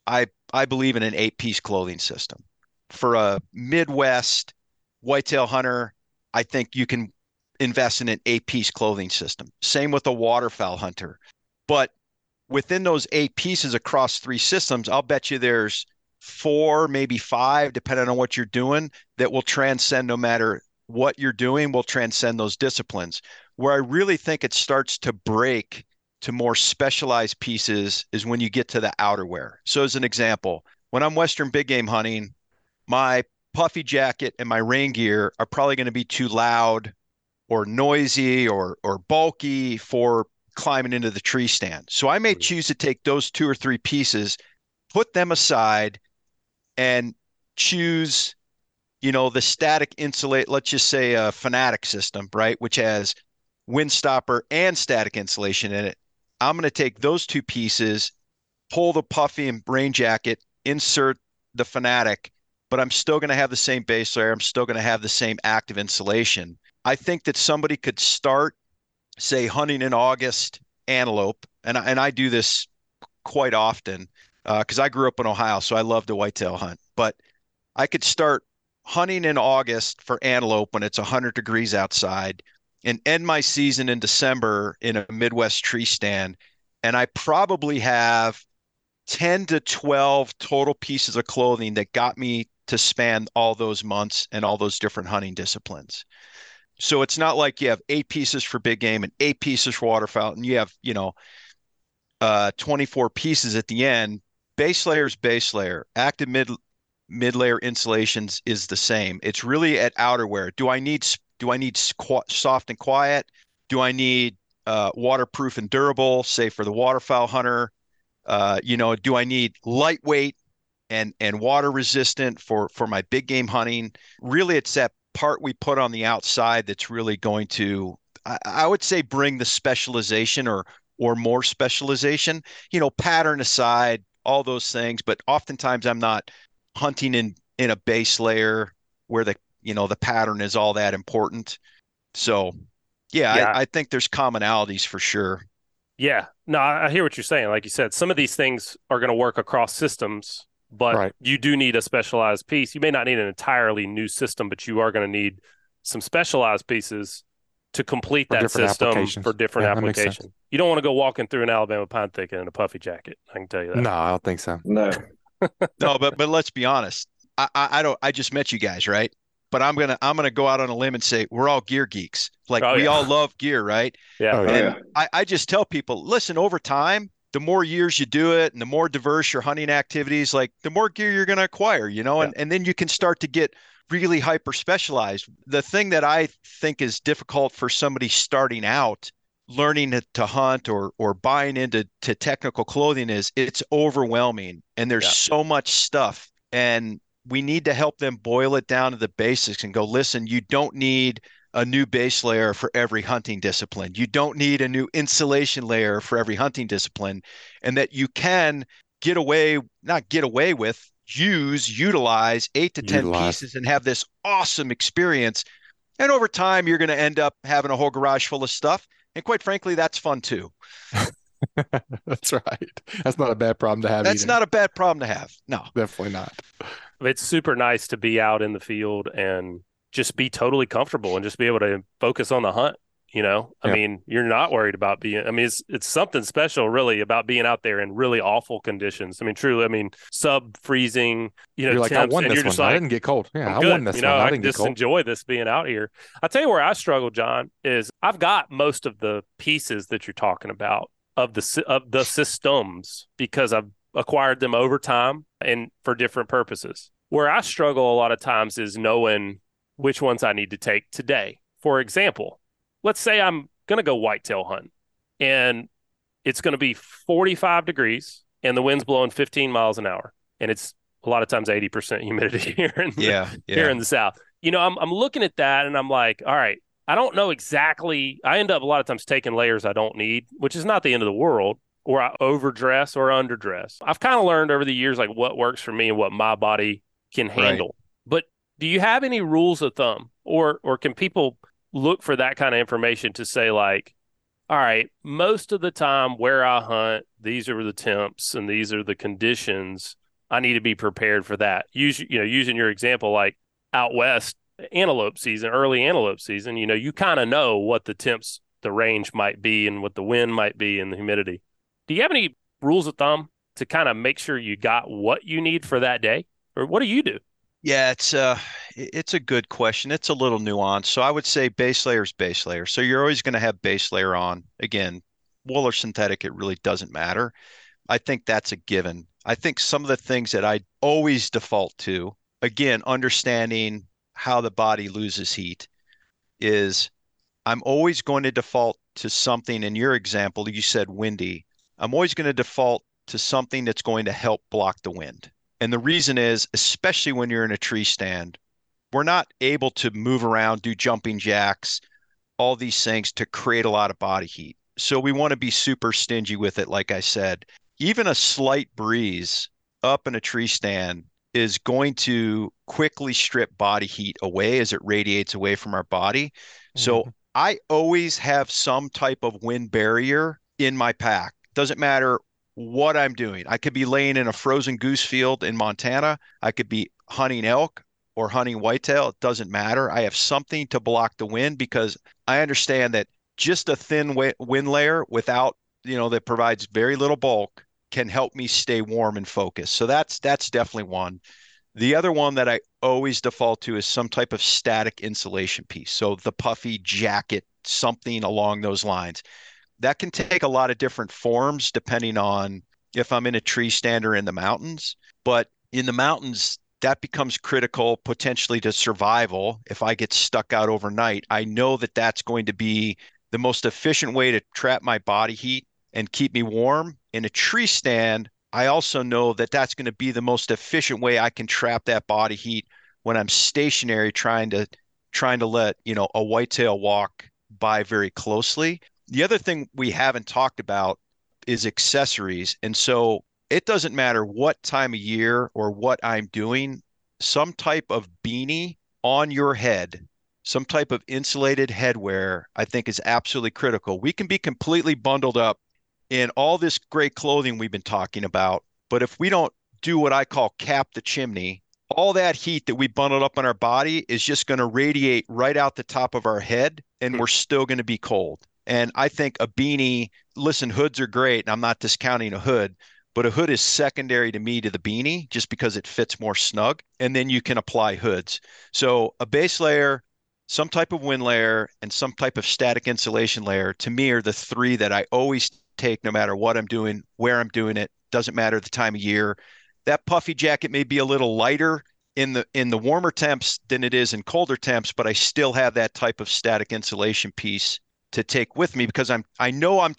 I I believe in an eight piece clothing system. For a Midwest whitetail hunter, I think you can invest in an eight piece clothing system. Same with a waterfowl hunter. But within those eight pieces across three systems, I'll bet you there's four, maybe five, depending on what you're doing, that will transcend no matter what you're doing, will transcend those disciplines. Where I really think it starts to break to more specialized pieces is when you get to the outerwear. So, as an example, when I'm Western big game hunting, my puffy jacket and my rain gear are probably going to be too loud or noisy or or bulky for climbing into the tree stand. So I may choose to take those two or three pieces, put them aside, and choose, you know, the static insulate. Let's just say a Fanatic system, right, which has wind stopper and static insulation in it. I'm going to take those two pieces, pull the puffy and rain jacket, insert the Fanatic, but I'm still going to have the same base layer. I'm still going to have the same active insulation. I think that somebody could start, say, hunting in August antelope, and I, and I do this quite often because uh, I grew up in Ohio, so I love to whitetail hunt. But I could start hunting in August for antelope when it's 100 degrees outside and end my season in December in a Midwest tree stand. And I probably have 10 to 12 total pieces of clothing that got me to span all those months and all those different hunting disciplines. So it's not like you have eight pieces for big game and eight pieces for waterfowl, and you have, you know, uh, 24 pieces at the end. Base layer is base layer. Active mid mid layer insulations is the same. It's really at outerwear. Do I need do I need soft and quiet? Do I need uh, waterproof and durable, say for the waterfowl hunter? Uh, you know, do I need lightweight and and water resistant for for my big game hunting? Really, it's that part we put on the outside that's really going to, I, I would say, bring the specialization or or more specialization. You know, pattern aside, all those things, but oftentimes I'm not hunting in in a base layer where the you know the pattern is all that important. So yeah, yeah. I, I think there's commonalities for sure. Yeah, no, I hear what you're saying. Like you said, some of these things are going to work across systems, but Right. you do need a specialized piece. You may not need an entirely new system, but you are going to need some specialized pieces to complete For that system for different Yeah, that makes sense. applications. You don't want to go walking through an Alabama pine thicket in a puffy jacket. I can tell you that. No, I don't think so. No. No, but but let's be honest. I, I I don't I just met you guys, right? But I'm gonna I'm gonna go out on a limb and say we're all gear geeks. Like Oh, we yeah. all love gear, right? Yeah. Oh, yeah. yeah. I, I just tell people, listen, over time, the more years you do it and the more diverse your hunting activities, like the more gear you're going to acquire, you know, and, and then you can start to get really hyper specialized. The thing that I think is difficult for somebody starting out learning to, to hunt or or buying into to technical clothing is it's overwhelming and there's Yeah. so much stuff and we need to help them boil it down to the basics and go listen you don't need a new base layer for every hunting discipline. You don't need a new insulation layer for every hunting discipline, and that you can get away, not get away with, use, utilize eight to 10 Utilize. pieces and have this awesome experience. And over time, you're going to end up having a whole garage full of stuff. And quite frankly, that's fun too. That's right. That's not a bad problem to have. That's either. not a bad problem to have. No. definitely not. It's super nice to be out in the field and just be totally comfortable and just be able to focus on the hunt. You know, I Yeah. mean, you're not worried about being, I mean, it's, it's something special really about being out there in really awful conditions. I mean, truly, I mean, sub freezing, you know, You're like, I won this one. just I didn't get cold. Yeah, I won this you know, one. I I didn't can get just enjoy this being out here. I'll tell you where I struggle, John, is I've got most of the pieces that you're talking about of the of the systems because I've acquired them over time and for different purposes. Where I struggle a lot of times is knowing which ones I need to take today. For example, let's say I'm going to go whitetail hunt and it's going to be 45 degrees and the wind's blowing 15 miles an hour and it's a lot of times 80% humidity here in the- Yeah. here in the South. You know, I'm I'm looking at that and I'm like, all right, I don't know exactly. I end up a lot of times taking layers I don't need, which is not the end of the world, or I overdress or underdress. I've kind of learned over the years like what works for me and what my body can handle. Do you have any rules of thumb, or or can people look for that kind of information to say like, all right, most of the time where I hunt, these are the temps and these are the conditions. I need to be prepared for that. Use you know, using your example, like out west, antelope season, early antelope season, you know, you kind of know what the temps, the range might be and what the wind might be and the humidity. Do you have any rules of thumb to kind of make sure you got what you need for that day? Or what do you do? Yeah, it's uh it's a good question. It's a little nuanced. So I would say base layer is base layer. So you're always going to have base layer on. Again, wool or synthetic, it really doesn't matter. I think that's a given. I think some of the things that I always default to, again, understanding how the body loses heat is I'm always going to default to something. In your example, you said windy. I'm always going to default to something that's going to help block the wind. And the reason is, especially when you're in a tree stand, we're not able to move around, do jumping jacks, all these things to create a lot of body heat. So we want to be super stingy with it, like I said. Even a slight breeze up in a tree stand is going to quickly strip body heat away as it radiates away from our body. So Mhm. I always have some type of wind barrier in my pack. Doesn't matter what I'm doing. I could be laying in a frozen goose field in Montana. I could be hunting elk or hunting whitetail. It doesn't matter. I have something to block the wind because I understand that just a thin wind layer without, you know, that provides very little bulk can help me stay warm and focused. So that's that's definitely one. The other one that I always default to is some type of static insulation piece. So the puffy jacket, something along those lines. That can take a lot of different forms depending on if I'm in a tree stand or in the mountains. But in the mountains, that becomes critical potentially to survival. If I get stuck out overnight, I know that that's going to be the most efficient way to trap my body heat and keep me warm. In a tree stand, I also know that that's going to be the most efficient way I can trap that body heat when I'm stationary trying to trying to let, you know, a whitetail walk by very closely. The other thing we haven't talked about is accessories. And so it doesn't matter what time of year or what I'm doing, some type of beanie on your head, some type of insulated headwear, I think is absolutely critical. We can be completely bundled up in all this great clothing we've been talking about, but if we don't do what I call cap the chimney, all that heat that we bundled up on our body is just going to radiate right out the top of our head and we're still going to be cold. And I think a beanie, listen, hoods are great. And I'm not discounting a hood, but a hood is secondary to me to the beanie just because it fits more snug. And then you can apply hoods. So a base layer, some type of wind layer, and some type of static insulation layer to me are the three that I always take no matter what I'm doing, where I'm doing it, doesn't matter the time of year. That puffy jacket may be a little lighter in the in the warmer temps than it is in colder temps, but I still have that type of static insulation piece to take with me because I'm I know I'm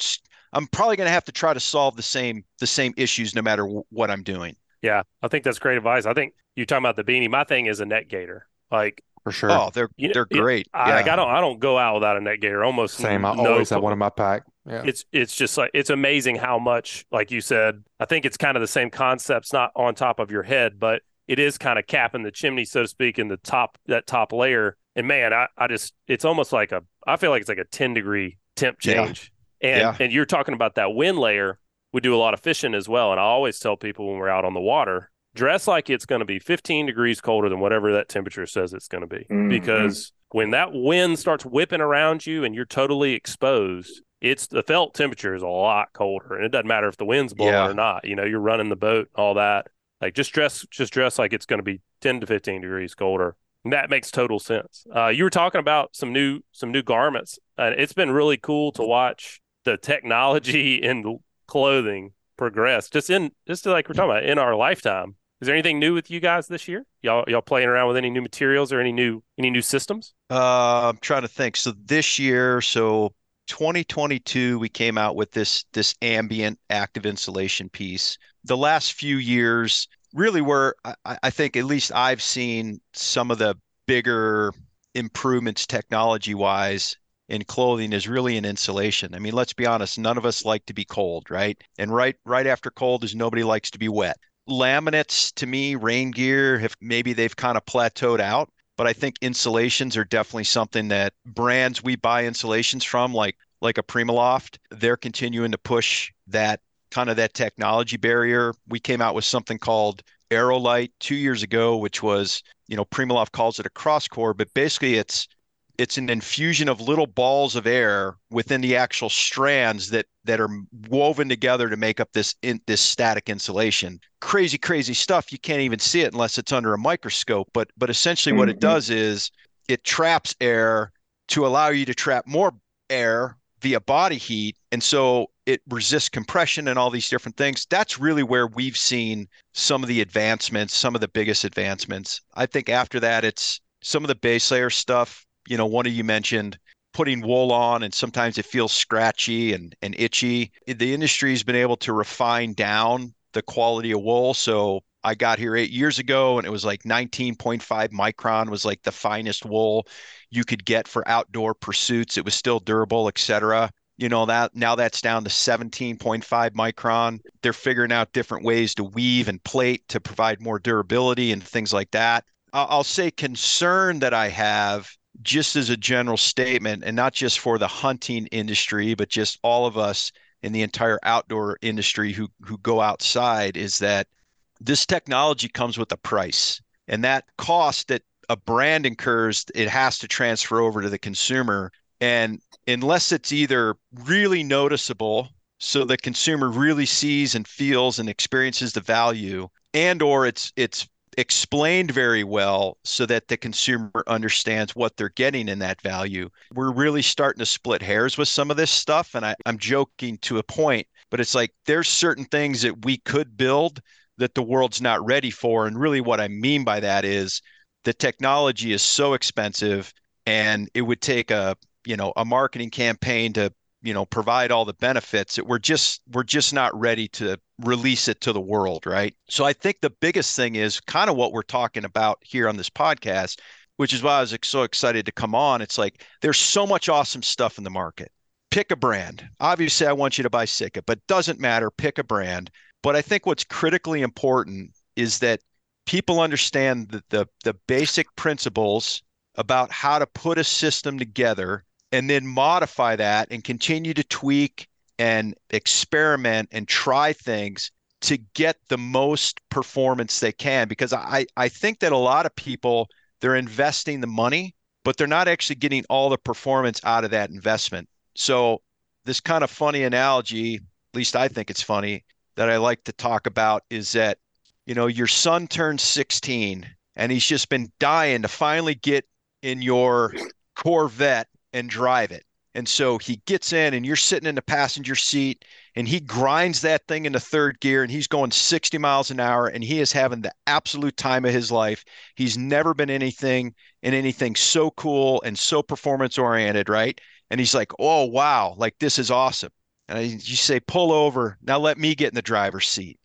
I'm probably going to have to try to solve the same the same issues no matter w- what I'm doing. Yeah, I think that's great advice. I think you're talking about the beanie. My thing is a net gator. Like for sure. Oh, they're You know, they're great. I, like I don't I don't go out without a net gator. Almost Same. I no always have one in my pack. Yeah. it's it's just like it's amazing how much like you said i think it's kind of the same concepts not on top of your head but it is kind of capping the chimney so to speak in the top that top layer and man i, I just it's almost like a i feel like it's like a 10 degree temp Yeah. change and Yeah. and you're talking about that wind layer we do a lot of fishing as well and i always tell people when we're out on the water dress like it's going to be 15 degrees colder than whatever that temperature says it's going to be Mhm. because when that wind starts whipping around you and you're totally exposed it's the felt temperature is a lot colder and it doesn't matter if the wind's blowing Yeah. or not you know you're running the boat all that like just dress just dress like it's going to be 10 to 15 degrees colder and that makes total sense uh, you were talking about some new some new garments and it's been really cool to watch the technology in clothing progress just in just like we're talking about in our lifetime is there anything new with you guys this year y'all y'all playing around with any new materials or any new any new systems Uh, I'm trying to think. So this year, so 2022, we came out with this this ambient active insulation piece. The last few years really where I, I think, at least I've seen some of the bigger improvements technology wise in clothing is really in insulation. I mean, let's be honest, none of us like to be cold, right? And right right after cold is nobody likes to be wet. Laminates to me, rain gear, have maybe they've kind of plateaued out but I think insulations are definitely something that brands we buy insulations from, like like a Primaloft, they're continuing to push that kind of that technology barrier. We came out with something called Aerolite two years ago, which was, you know, Primaloft calls it a cross core, but basically it's it's an infusion of little balls of air within the actual strands that that are woven together to make up this in, this static insulation. Crazy, crazy stuff. You can't even see it unless it's under a microscope. But but essentially, what it Mhm. does is it traps air to allow you to trap more air via body heat, and so it resists compression and all these different things. That's really where we've seen some of the advancements, some of the biggest advancements. I think after that, it's some of the base layer stuff. You know, one of you mentioned putting wool on, and sometimes it feels scratchy and, and itchy. The industry's been able to refine down the quality of wool. So I got here eight years ago, and it was like 19.5 micron was like the finest wool you could get for outdoor pursuits. It was still durable, et cetera. You know that now that's down to 17.5 micron. They're figuring out different ways to weave and plate to provide more durability and things like that. I'll say concern that I have just as a general statement, and not just for the hunting industry, but just all of us in the entire outdoor industry who who go outside, is that this technology comes with a price, and that cost that a brand incurs, it has to transfer over to the consumer. And unless it's either really noticeable, so the consumer really sees and feels and experiences the value, and or it's it's explained very well so that the consumer understands what they're getting in that value. We're really starting to split hairs with some of this stuff. And I, I'm joking to a point, but it's like there's certain things that we could build that the world's not ready for. And really, what I mean by that is the technology is so expensive and it would take a you know a marketing campaign to you know provide all the benefits we're just we're just not ready to release it to the world right? So i think the biggest thing is kind of what we're talking about here on this podcast which is why i was so excited to come on. It's like there's so much awesome stuff in the market. Pick a brand. Obviously i want you to buy Sitka but doesn't matter. Pick a brand. But i think what's critically important is that people understand the, the, the basic principles about how to put a system together and then modify that and continue to tweak and experiment and try things to get the most performance they can. Because I, I think that a lot of people they're investing the money but they're not actually getting all the performance out of that investment. So this kind of funny analogy at least i think it's funny that i like to talk about is that you know your son turns 16 and he's just been dying to finally get in your corvette and drive it and so he gets in, and you're sitting in the passenger seat, and he grinds that thing into third gear, and he's going 60 miles an hour, and he is having the absolute time of his life. He's never been anything in anything so cool and so performance oriented, right? And he's like, "Oh wow, like this is awesome." And you say, "Pull over now. Let me get in the driver's seat."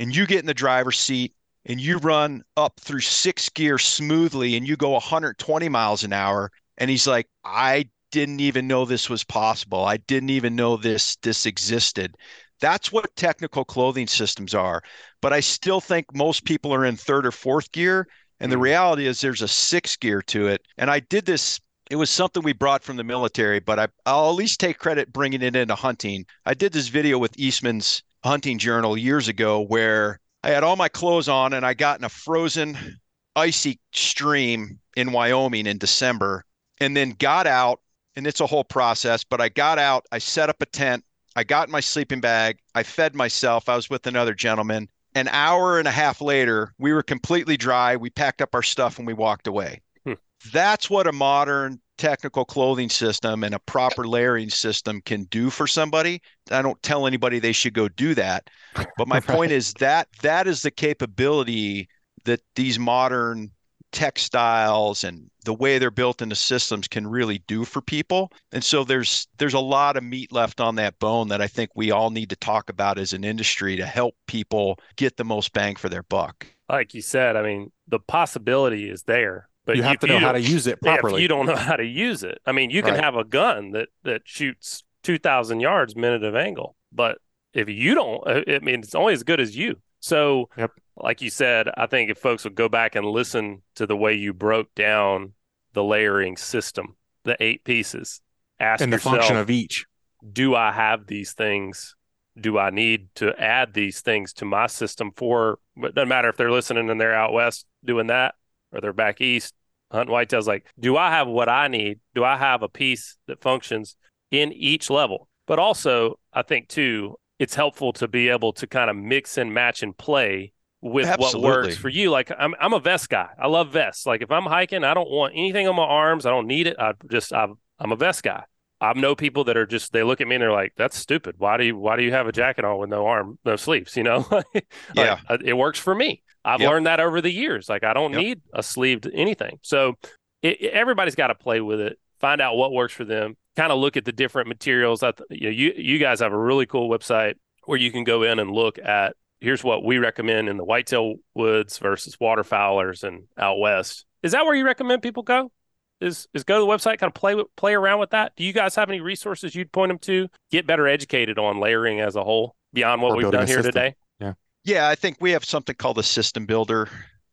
And you get in the driver's seat, and you run up through six gear smoothly, and you go 120 miles an hour. And he's like, "I didn't even know this was possible. I didn't even know this this existed. That's what technical clothing systems are. But I still think most people are in third or fourth gear. And the hmm. reality is there's a sixth gear to it. And I did this, it was something we brought from the military, but I, I'll at least take credit bringing it into hunting. I did this video with Eastman's Hunting Journal years ago where I had all my clothes on and I got in a frozen, icy stream in Wyoming in December and then got out and it's a whole process. But I got out, I set up a tent, I got my sleeping bag, I fed myself. I was with another gentleman. An hour and a half later, we were completely dry. We packed up our stuff and we walked away. Hmm. That's what a modern technical clothing system and a proper layering system can do for somebody. I don't tell anybody they should go do that. But my right. point is that that is the capability that these modern textiles and the way they're built into systems can really do for people. And so there's there's a lot of meat left on that bone that I think we all need to talk about as an industry to help people get the most bang for their buck. Like you said, I mean, the possibility is there. But you have to know how to use it properly. Yeah, if you don't know how to use it. I mean, you can right. have a gun that that shoots 2000 yards minute of angle, but if you don't, I mean, it's only as good as you. So, yep. Like you said, I think if folks would go back and listen to the way you broke down the layering system, the eight pieces, ask and the yourself, function of each. Do I have these things? Do I need to add these things to my system for? But it doesn't matter if they're listening and they're out west doing that or they're back east hunting whitetails. Like, do I have what I need? Do I have a piece that functions in each level? But also, I think too, it's helpful to be able to kind of mix and match and play with Absolutely. what works for you. Like I'm, I'm a vest guy. I love vests. Like if I'm hiking, I don't want anything on my arms. I don't need it. I just, i am a vest guy. I know people that are just, they look at me and they're like, that's stupid. Why do you, why do you have a jacket on with no arm, no sleeves? You know, like, yeah, it works for me. I've yep. learned that over the years. Like I don't yep. need a sleeved anything. So it, everybody's got to play with it, find out what works for them kind of look at the different materials. That you, know, you you guys have a really cool website where you can go in and look at here's what we recommend in the whitetail woods versus waterfowlers and out west. Is that where you recommend people go? Is is go to the website, kind of play with, play around with that? Do you guys have any resources you'd point them to get better educated on layering as a whole beyond what or we've done here system. today? Yeah, yeah, I think we have something called a system builder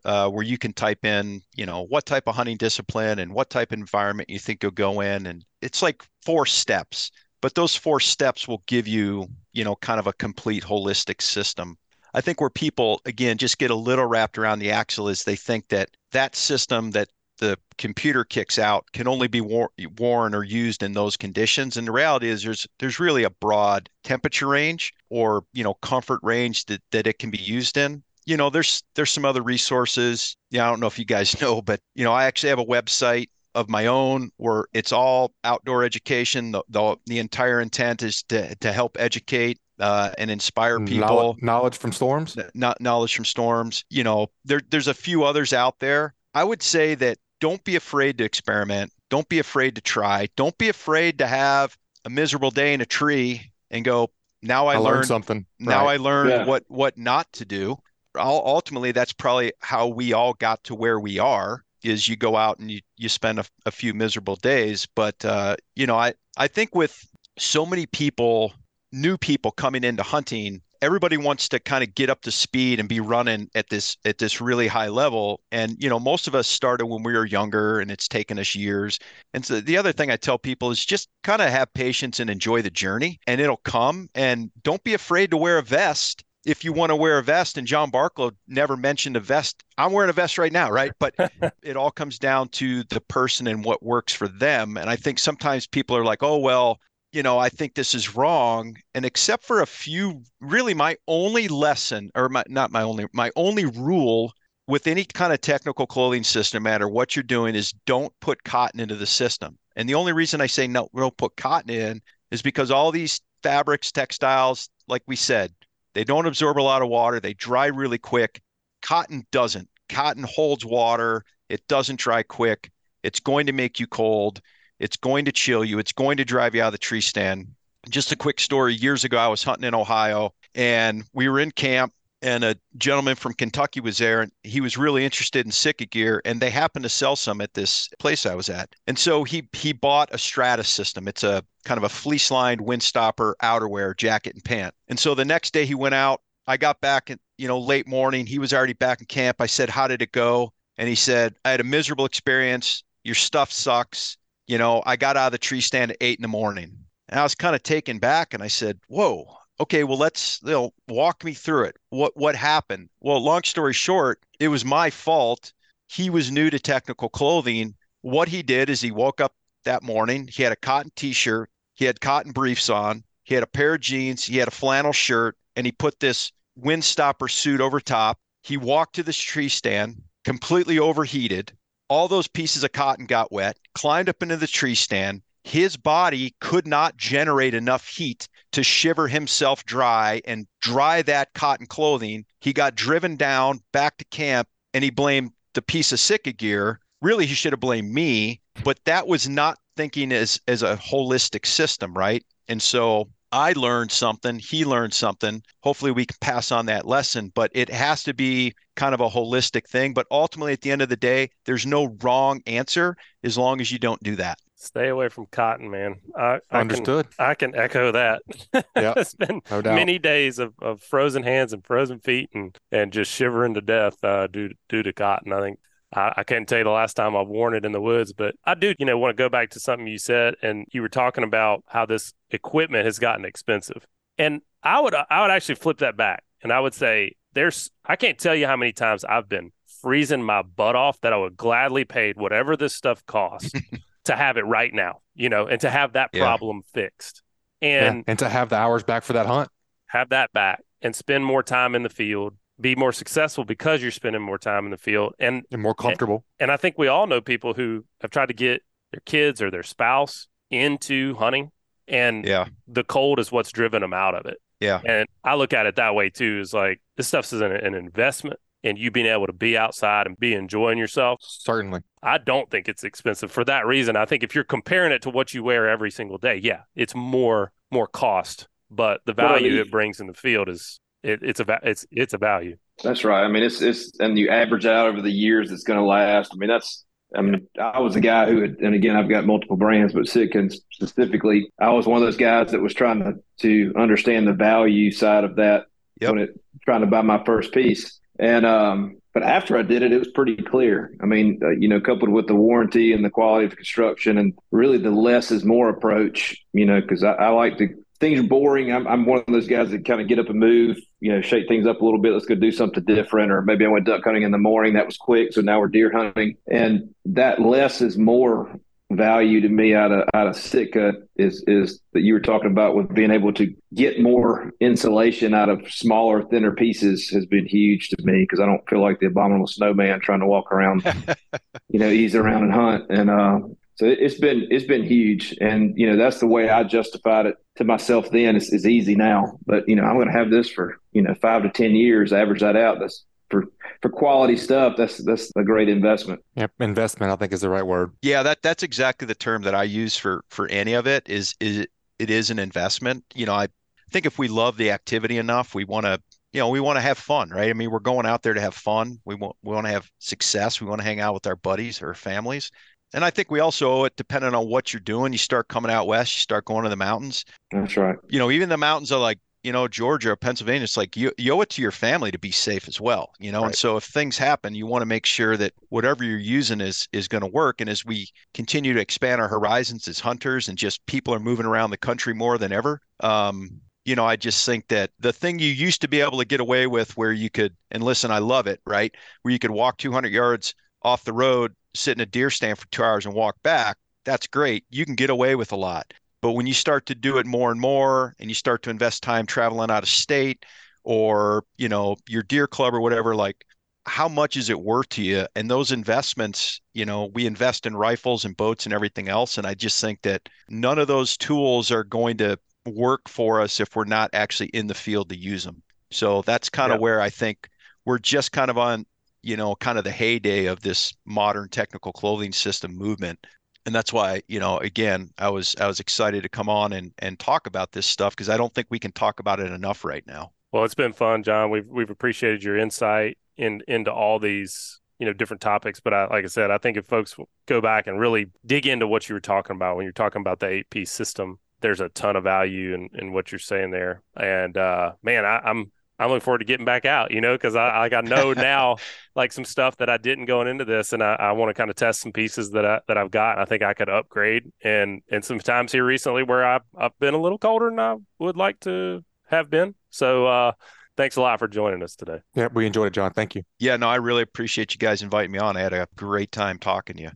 uh, where you can type in, you know, what type of hunting discipline and what type of environment you think you'll go in. And it's like four steps, but those four steps will give you, you know, kind of a complete holistic system. I think where people, again, just get a little wrapped around the axle is they think that that system that the computer kicks out can only be wor- worn or used in those conditions and the reality is there's there's really a broad temperature range or you know comfort range that, that it can be used in you know, there's there's some other resources. Yeah, I don't know if you guys know, but you know, I actually have a website of my own where it's all outdoor education. The the, the entire intent is to to help educate uh, and inspire people. Knowledge, knowledge from storms. Not knowledge from storms. You know, there there's a few others out there. I would say that don't be afraid to experiment. Don't be afraid to try. Don't be afraid to have a miserable day in a tree and go. Now I, I learned, learned, something. Now right. I learned yeah. what what not to do ultimately that's probably how we all got to where we are is you go out and you, you spend a, a few miserable days but uh, you know i i think with so many people new people coming into hunting everybody wants to kind of get up to speed and be running at this at this really high level. And you know most of us started when we were younger and it's taken us years. And so the other thing i tell people is just kind of have patience and enjoy the journey and it'll come. And don't be afraid to wear a vest if you want to wear a vest, and John Barklow never mentioned a vest, I'm wearing a vest right now, right? But it all comes down to the person and what works for them. And I think sometimes people are like, oh, well, you know, I think this is wrong. And except for a few, really, my only lesson, or my, not my only, my only rule with any kind of technical clothing system, no matter what you're doing, is don't put cotton into the system. And the only reason I say no, don't put cotton in is because all these fabrics, textiles, like we said, they don't absorb a lot of water. They dry really quick. Cotton doesn't. Cotton holds water. It doesn't dry quick. It's going to make you cold. It's going to chill you. It's going to drive you out of the tree stand. Just a quick story. Years ago, I was hunting in Ohio and we were in camp and a gentleman from Kentucky was there and he was really interested in Sitka gear and they happened to sell some at this place I was at. And so he he bought a Stratus system. It's a kind of a fleece lined windstopper outerwear jacket and pant. And so the next day he went out. I got back at, you know, late morning. He was already back in camp. I said, How did it go? And he said, I had a miserable experience. Your stuff sucks. You know, I got out of the tree stand at eight in the morning. And I was kind of taken back and I said, Whoa, okay, well, let's you know, walk me through it. What what happened? Well, long story short, it was my fault. He was new to technical clothing. What he did is he woke up that morning. He had a cotton t-shirt. He had cotton briefs on. He had a pair of jeans. He had a flannel shirt, and he put this windstopper suit over top. He walked to this tree stand, completely overheated. All those pieces of cotton got wet. Climbed up into the tree stand. His body could not generate enough heat to shiver himself dry and dry that cotton clothing. He got driven down back to camp and he blamed the piece of Sitka gear. Really, he should have blamed me, but that was not thinking as as a holistic system, right? And so I learned something, he learned something. Hopefully we can pass on that lesson, but it has to be kind of a holistic thing, but ultimately at the end of the day, there's no wrong answer as long as you don't do that. Stay away from cotton, man. I, I Understood. Can, I can echo that. Yeah, it's been no doubt. many days of, of frozen hands and frozen feet and, and just shivering to death uh, due due to cotton. I think I, I can't tell you the last time I've worn it in the woods, but I do, you know, want to go back to something you said, and you were talking about how this equipment has gotten expensive, and I would I would actually flip that back, and I would say there's I can't tell you how many times I've been freezing my butt off that I would gladly paid whatever this stuff costs to have it right now, you know, and to have that Yeah. problem fixed Yeah, and and to have the hours back for that hunt. have that back and spend more time in the field, be more successful because you're spending more time in the field. And and more comfortable. and I think we all know people who have tried to get their kids or their spouse into hunting and Yeah. the cold is what's driven them out of it. Yeah. And I look at it that way too. Is like this stuff's an, an investment and you being able to be outside and be enjoying yourself. Certainly. I don't think it's expensive for that reason. I think if you're comparing it to what you wear every single day, yeah, it's more more cost, but the Well, I value mean- it brings in the field is it, it's a it's it's a value. That's right. I mean, it's it's and you average out over the years, it's going to last. I mean, that's. I mean, I was a guy who had, and again, I've got multiple brands, but Sitka specifically, I was one of those guys that was trying to to understand the value side of that Yep. when it trying to buy my first piece. And um, but after I did it, it was pretty clear. I mean, uh, you know, coupled with the warranty and the quality of construction, and really the less is more approach. You know, because I, I like to things are boring. I'm, I'm one of those guys that kind of get up and move, you know, shake things up a little bit. Let's go do something different. Or maybe I went duck hunting in the morning. That was quick. So now we're deer hunting. And that less is more value to me out of out of Sitka is is that you were talking about with being able to get more insulation out of smaller, thinner pieces has been huge to me because I don't feel like the abominable snowman trying to walk around, you know, ease around and hunt. And uh, so it- it's been it's been huge, and you know that's the way I justified it to myself then. It's, it's easy now, but you know I'm going to have this for you know five to ten years. Average that out. That's for for quality stuff. That's that's a great investment. Yep. Investment, I think, is the right word. Yeah, that that's exactly the term that I use for for any of it is is it is an investment. You know, I think if we love the activity enough, we want to you know, we want to have fun, right? I mean, we're going out there to have fun. We want we want to have success. We want to hang out with our buddies or families. And I think we also owe it depending on what you're doing. You start coming out west, you start going to the mountains. That's right. You know, even the mountains are like, you know, Georgia or Pennsylvania, it's like you, you owe it to your family to be safe as well, you know. And so if things happen, you want to make sure that whatever you're using is is going to work. And as we continue to expand our horizons as hunters and just people are moving around the country more than ever, um, you know, I just think that the thing you used to be able to get away with where you could, and listen, I love it, right? Where you could walk 200 yards off the road, sit in a deer stand for two hours and walk back. That's great. You can get away with a lot. But when you start to do it more and more and you start to invest time traveling out of state or, you know, your deer club or whatever, like how much is it worth to you? And those investments, you know, we invest in rifles and boats and everything else. And I just think that none of those tools are going to work for us if we're not actually in the field to use them. So that's kind of where I think we're just kind of on, you know, kind of the heyday of this modern technical clothing system movement. And that's why, you know, again, I was I was excited to come on and and talk about this stuff because I don't think we can talk about it enough right now. Well, it's been fun, John. We've we've appreciated your insight in into all these you know different topics but I, like i said i think if folks go back and really dig into what you were talking about when you're talking about the eight piece system there's a ton of value in, in what you're saying there and uh, man I, I'm, I'm looking forward to getting back out you know because i like i know now like some stuff that i didn't going into this and i, I want to kind of test some pieces that i that i've got i think i could upgrade and and some times here recently where i've, I've been a little colder than i would like to have been so uh thanks a lot for joining us today. Yeah, we enjoyed it, John. Thank you. Yeah, no, I really appreciate you guys inviting me on. I had a great time talking to you.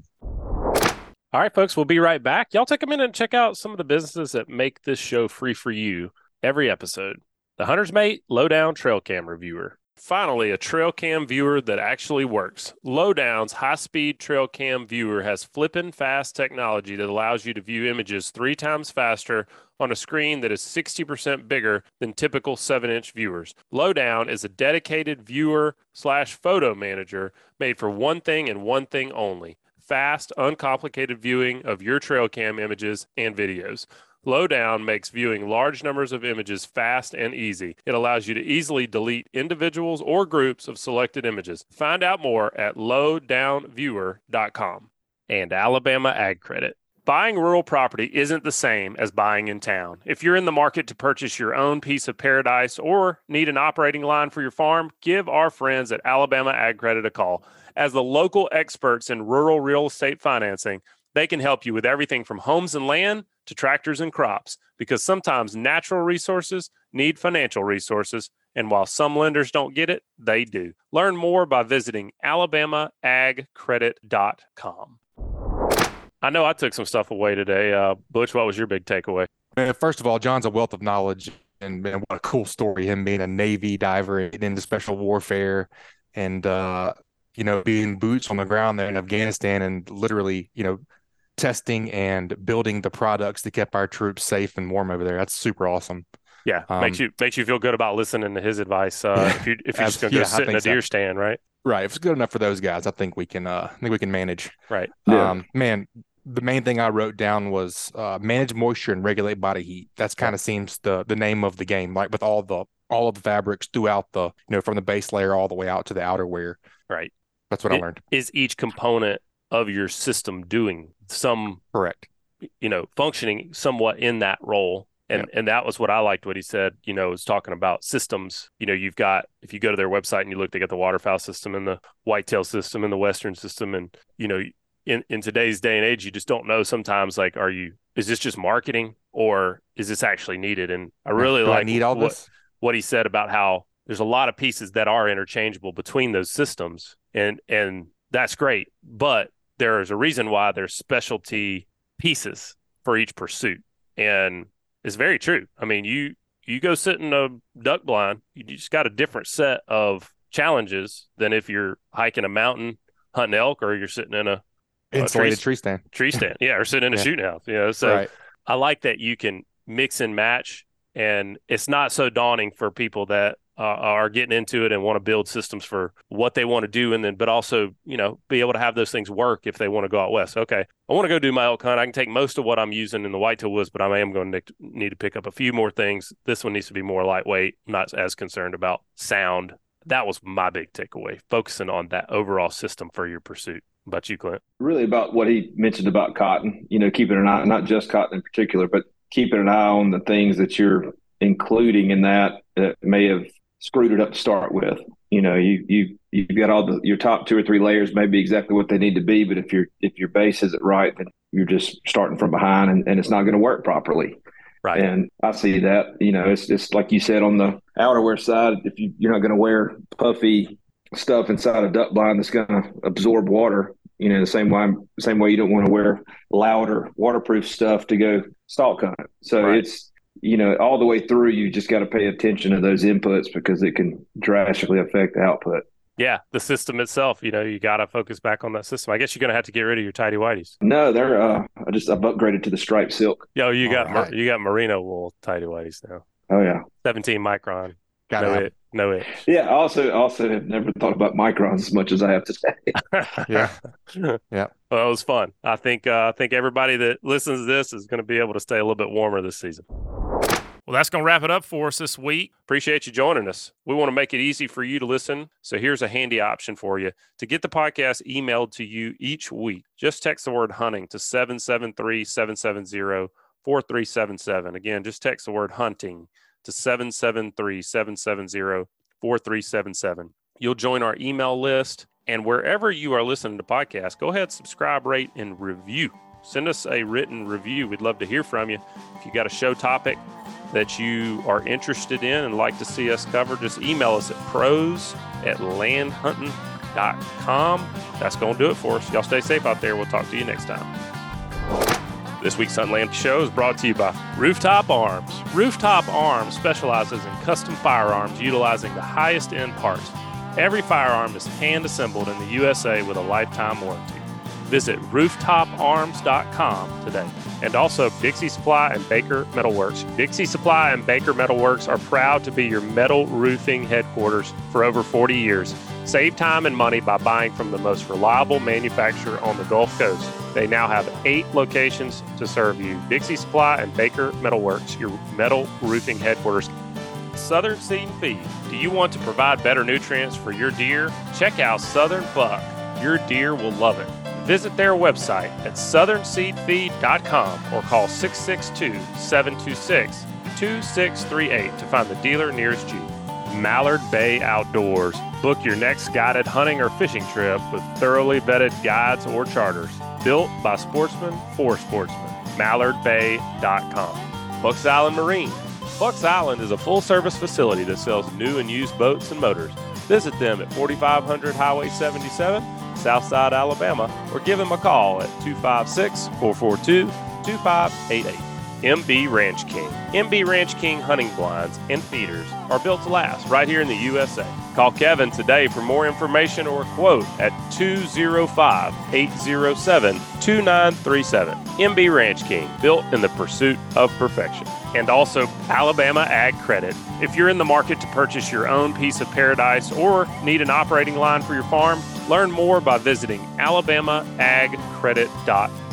All right, folks, we'll be right back. Y'all take a minute and check out some of the businesses that make this show free for you every episode. The Hunter's Mate Lowdown Trail Cam Reviewer. Finally, a trail cam viewer that actually works. Lowdown's high speed trail cam viewer has flippin' fast technology that allows you to view images three times faster on a screen that is 60% bigger than typical 7 inch viewers. Lowdown is a dedicated viewer slash photo manager made for one thing and one thing only fast, uncomplicated viewing of your trail cam images and videos. Lowdown makes viewing large numbers of images fast and easy. It allows you to easily delete individuals or groups of selected images. Find out more at lowdownviewer.com. And Alabama Ag Credit. Buying rural property isn't the same as buying in town. If you're in the market to purchase your own piece of paradise or need an operating line for your farm, give our friends at Alabama Ag Credit a call. As the local experts in rural real estate financing, they can help you with everything from homes and land to tractors and crops because sometimes natural resources need financial resources. And while some lenders don't get it, they do. Learn more by visiting alabamaagcredit.com. I know I took some stuff away today. Uh, Butch, what was your big takeaway? First of all, John's a wealth of knowledge, and man, what a cool story! Him being a Navy diver into special warfare, and uh, you know, being boots on the ground there in Afghanistan, and literally, you know, testing and building the products to keep our troops safe and warm over there. That's super awesome. Yeah, um, makes you makes you feel good about listening to his advice. Uh, if you if you're just gonna go yeah, sit in a deer so. stand, right? Right. If it's good enough for those guys, I think we can. Uh, I think we can manage. Right. Yeah. Um, man, the main thing I wrote down was uh, manage moisture and regulate body heat. That's kind of seems the the name of the game. Like with all the all of the fabrics throughout the you know from the base layer all the way out to the outerwear. Right. That's what it, I learned. Is each component of your system doing some correct. you know functioning somewhat in that role. And yep. and that was what I liked what he said you know was talking about systems. You know you've got if you go to their website and you look they got the waterfowl system and the whitetail system and the western system. And you know in in today's day and age you just don't know sometimes like are you is this just marketing or is this actually needed? And I really Do like I need all what, this? what he said about how there's a lot of pieces that are interchangeable between those systems. And and that's great. But there is a reason why there's specialty pieces for each pursuit. And it's very true. I mean, you you go sit in a duck blind, you just got a different set of challenges than if you're hiking a mountain, hunting elk, or you're sitting in a insulated tree, tree, stand. Tree stand, yeah, or sitting in a yeah. shooting house. You know, so right. I like that you can mix and match, and it's not so daunting for people that uh, are getting into it and want to build systems for what they want to do and then but also you know be able to have those things work if they want to go out west. Okay i want to go do my elk hunt. I can take most of what i'm using in the whitetail woods but i am going to need to pick up a few more things. This one needs to be more lightweight not as concerned about sound. That was my big takeaway focusing on that overall system for your pursuit. About you clint? Really about what he mentioned about cotton you know keeping an eye not just cotton in particular but keeping an eye on the things that you're including in that that may have screwed it up to start with. You know, you you you've got all the your top two or three layers maybe exactly what they need to be, but if your if your base isn't right, then you're just starting from behind and, and it's not going to work properly. Right. And I see that, you know, it's just like you said on the outerwear side, if you, you're not going to wear puffy stuff inside a duck blind that's going to absorb water, you know, the same way, same way you don't want to wear louder waterproof stuff to go stalk hunt. So Right. it's, you know, all the way through, you just got to pay attention to those inputs because it can drastically affect the output. Yeah, the system itself, you know, you got to focus back on that system. I guess you're going to have to get rid of your tidy whities. No, they're, uh, I just, I've upgraded to the striped silk. Yo, you All got right. you got merino wool tidy whities now. Oh, yeah. 17 micron. Got no it. it, no it. Yeah. Also, also have never thought about microns as much as I have today. Yeah. Yeah. Well, it was fun. I think uh, I think everybody that listens to this is going to be able to stay a little bit warmer this season. Well, that's going to wrap it up for us this week. Appreciate you joining us. We want to make it easy for you to listen. So here's a handy option for you. To get the podcast emailed to you each week, just text the word hunting to 773 770 4377. Again, just text the word hunting to 773 770 4377. You'll join our email list. And wherever you are listening to podcasts, go ahead, subscribe, rate, and review. Send us a written review. We'd love to hear from you. If you got a show topic that you are interested in and like to see us cover, just email us at pros at landhunting.com. That's going to do it for us. Y'all stay safe out there. We'll talk to you next time. This week's Huntin' Land Show is brought to you by Rooftop Arms. Rooftop Arms specializes in custom firearms utilizing the highest end parts. Every firearm is hand assembled in the USA with a lifetime warranty. Visit rooftop.arms.com today. And also Dixie Supply and Baker Metalworks. Dixie Supply and Baker Metalworks are proud to be your metal roofing headquarters for over 40 years. Save time and money by buying from the most reliable manufacturer on the Gulf Coast. They now have eight locations to serve you. Dixie Supply and Baker Metalworks, your metal roofing headquarters. Southern Seed Feed. Do you want to provide better nutrients for your deer? Check out Southern Buck. Your deer will love it. Visit their website at southernseedfeed.com or call 662 726 2638 to find the dealer nearest you. Mallard Bay Outdoors. Book your next guided hunting or fishing trip with thoroughly vetted guides or charters. Built by sportsmen for sportsmen. MallardBay.com. Bucks Island Marine. Bucks Island is a full service facility that sells new and used boats and motors. Visit them at 4500 Highway 77, Southside, Alabama, or give him a call at 256 442 2588. MB Ranch King. MB Ranch King hunting blinds and feeders are built to last right here in the USA. Call Kevin today for more information or a quote at 205 807 2937. MB Ranch King, built in the pursuit of perfection. And also Alabama Ag Credit. If you're in the market to purchase your own piece of paradise or need an operating line for your farm, learn more by visiting alabamaagcredit.com.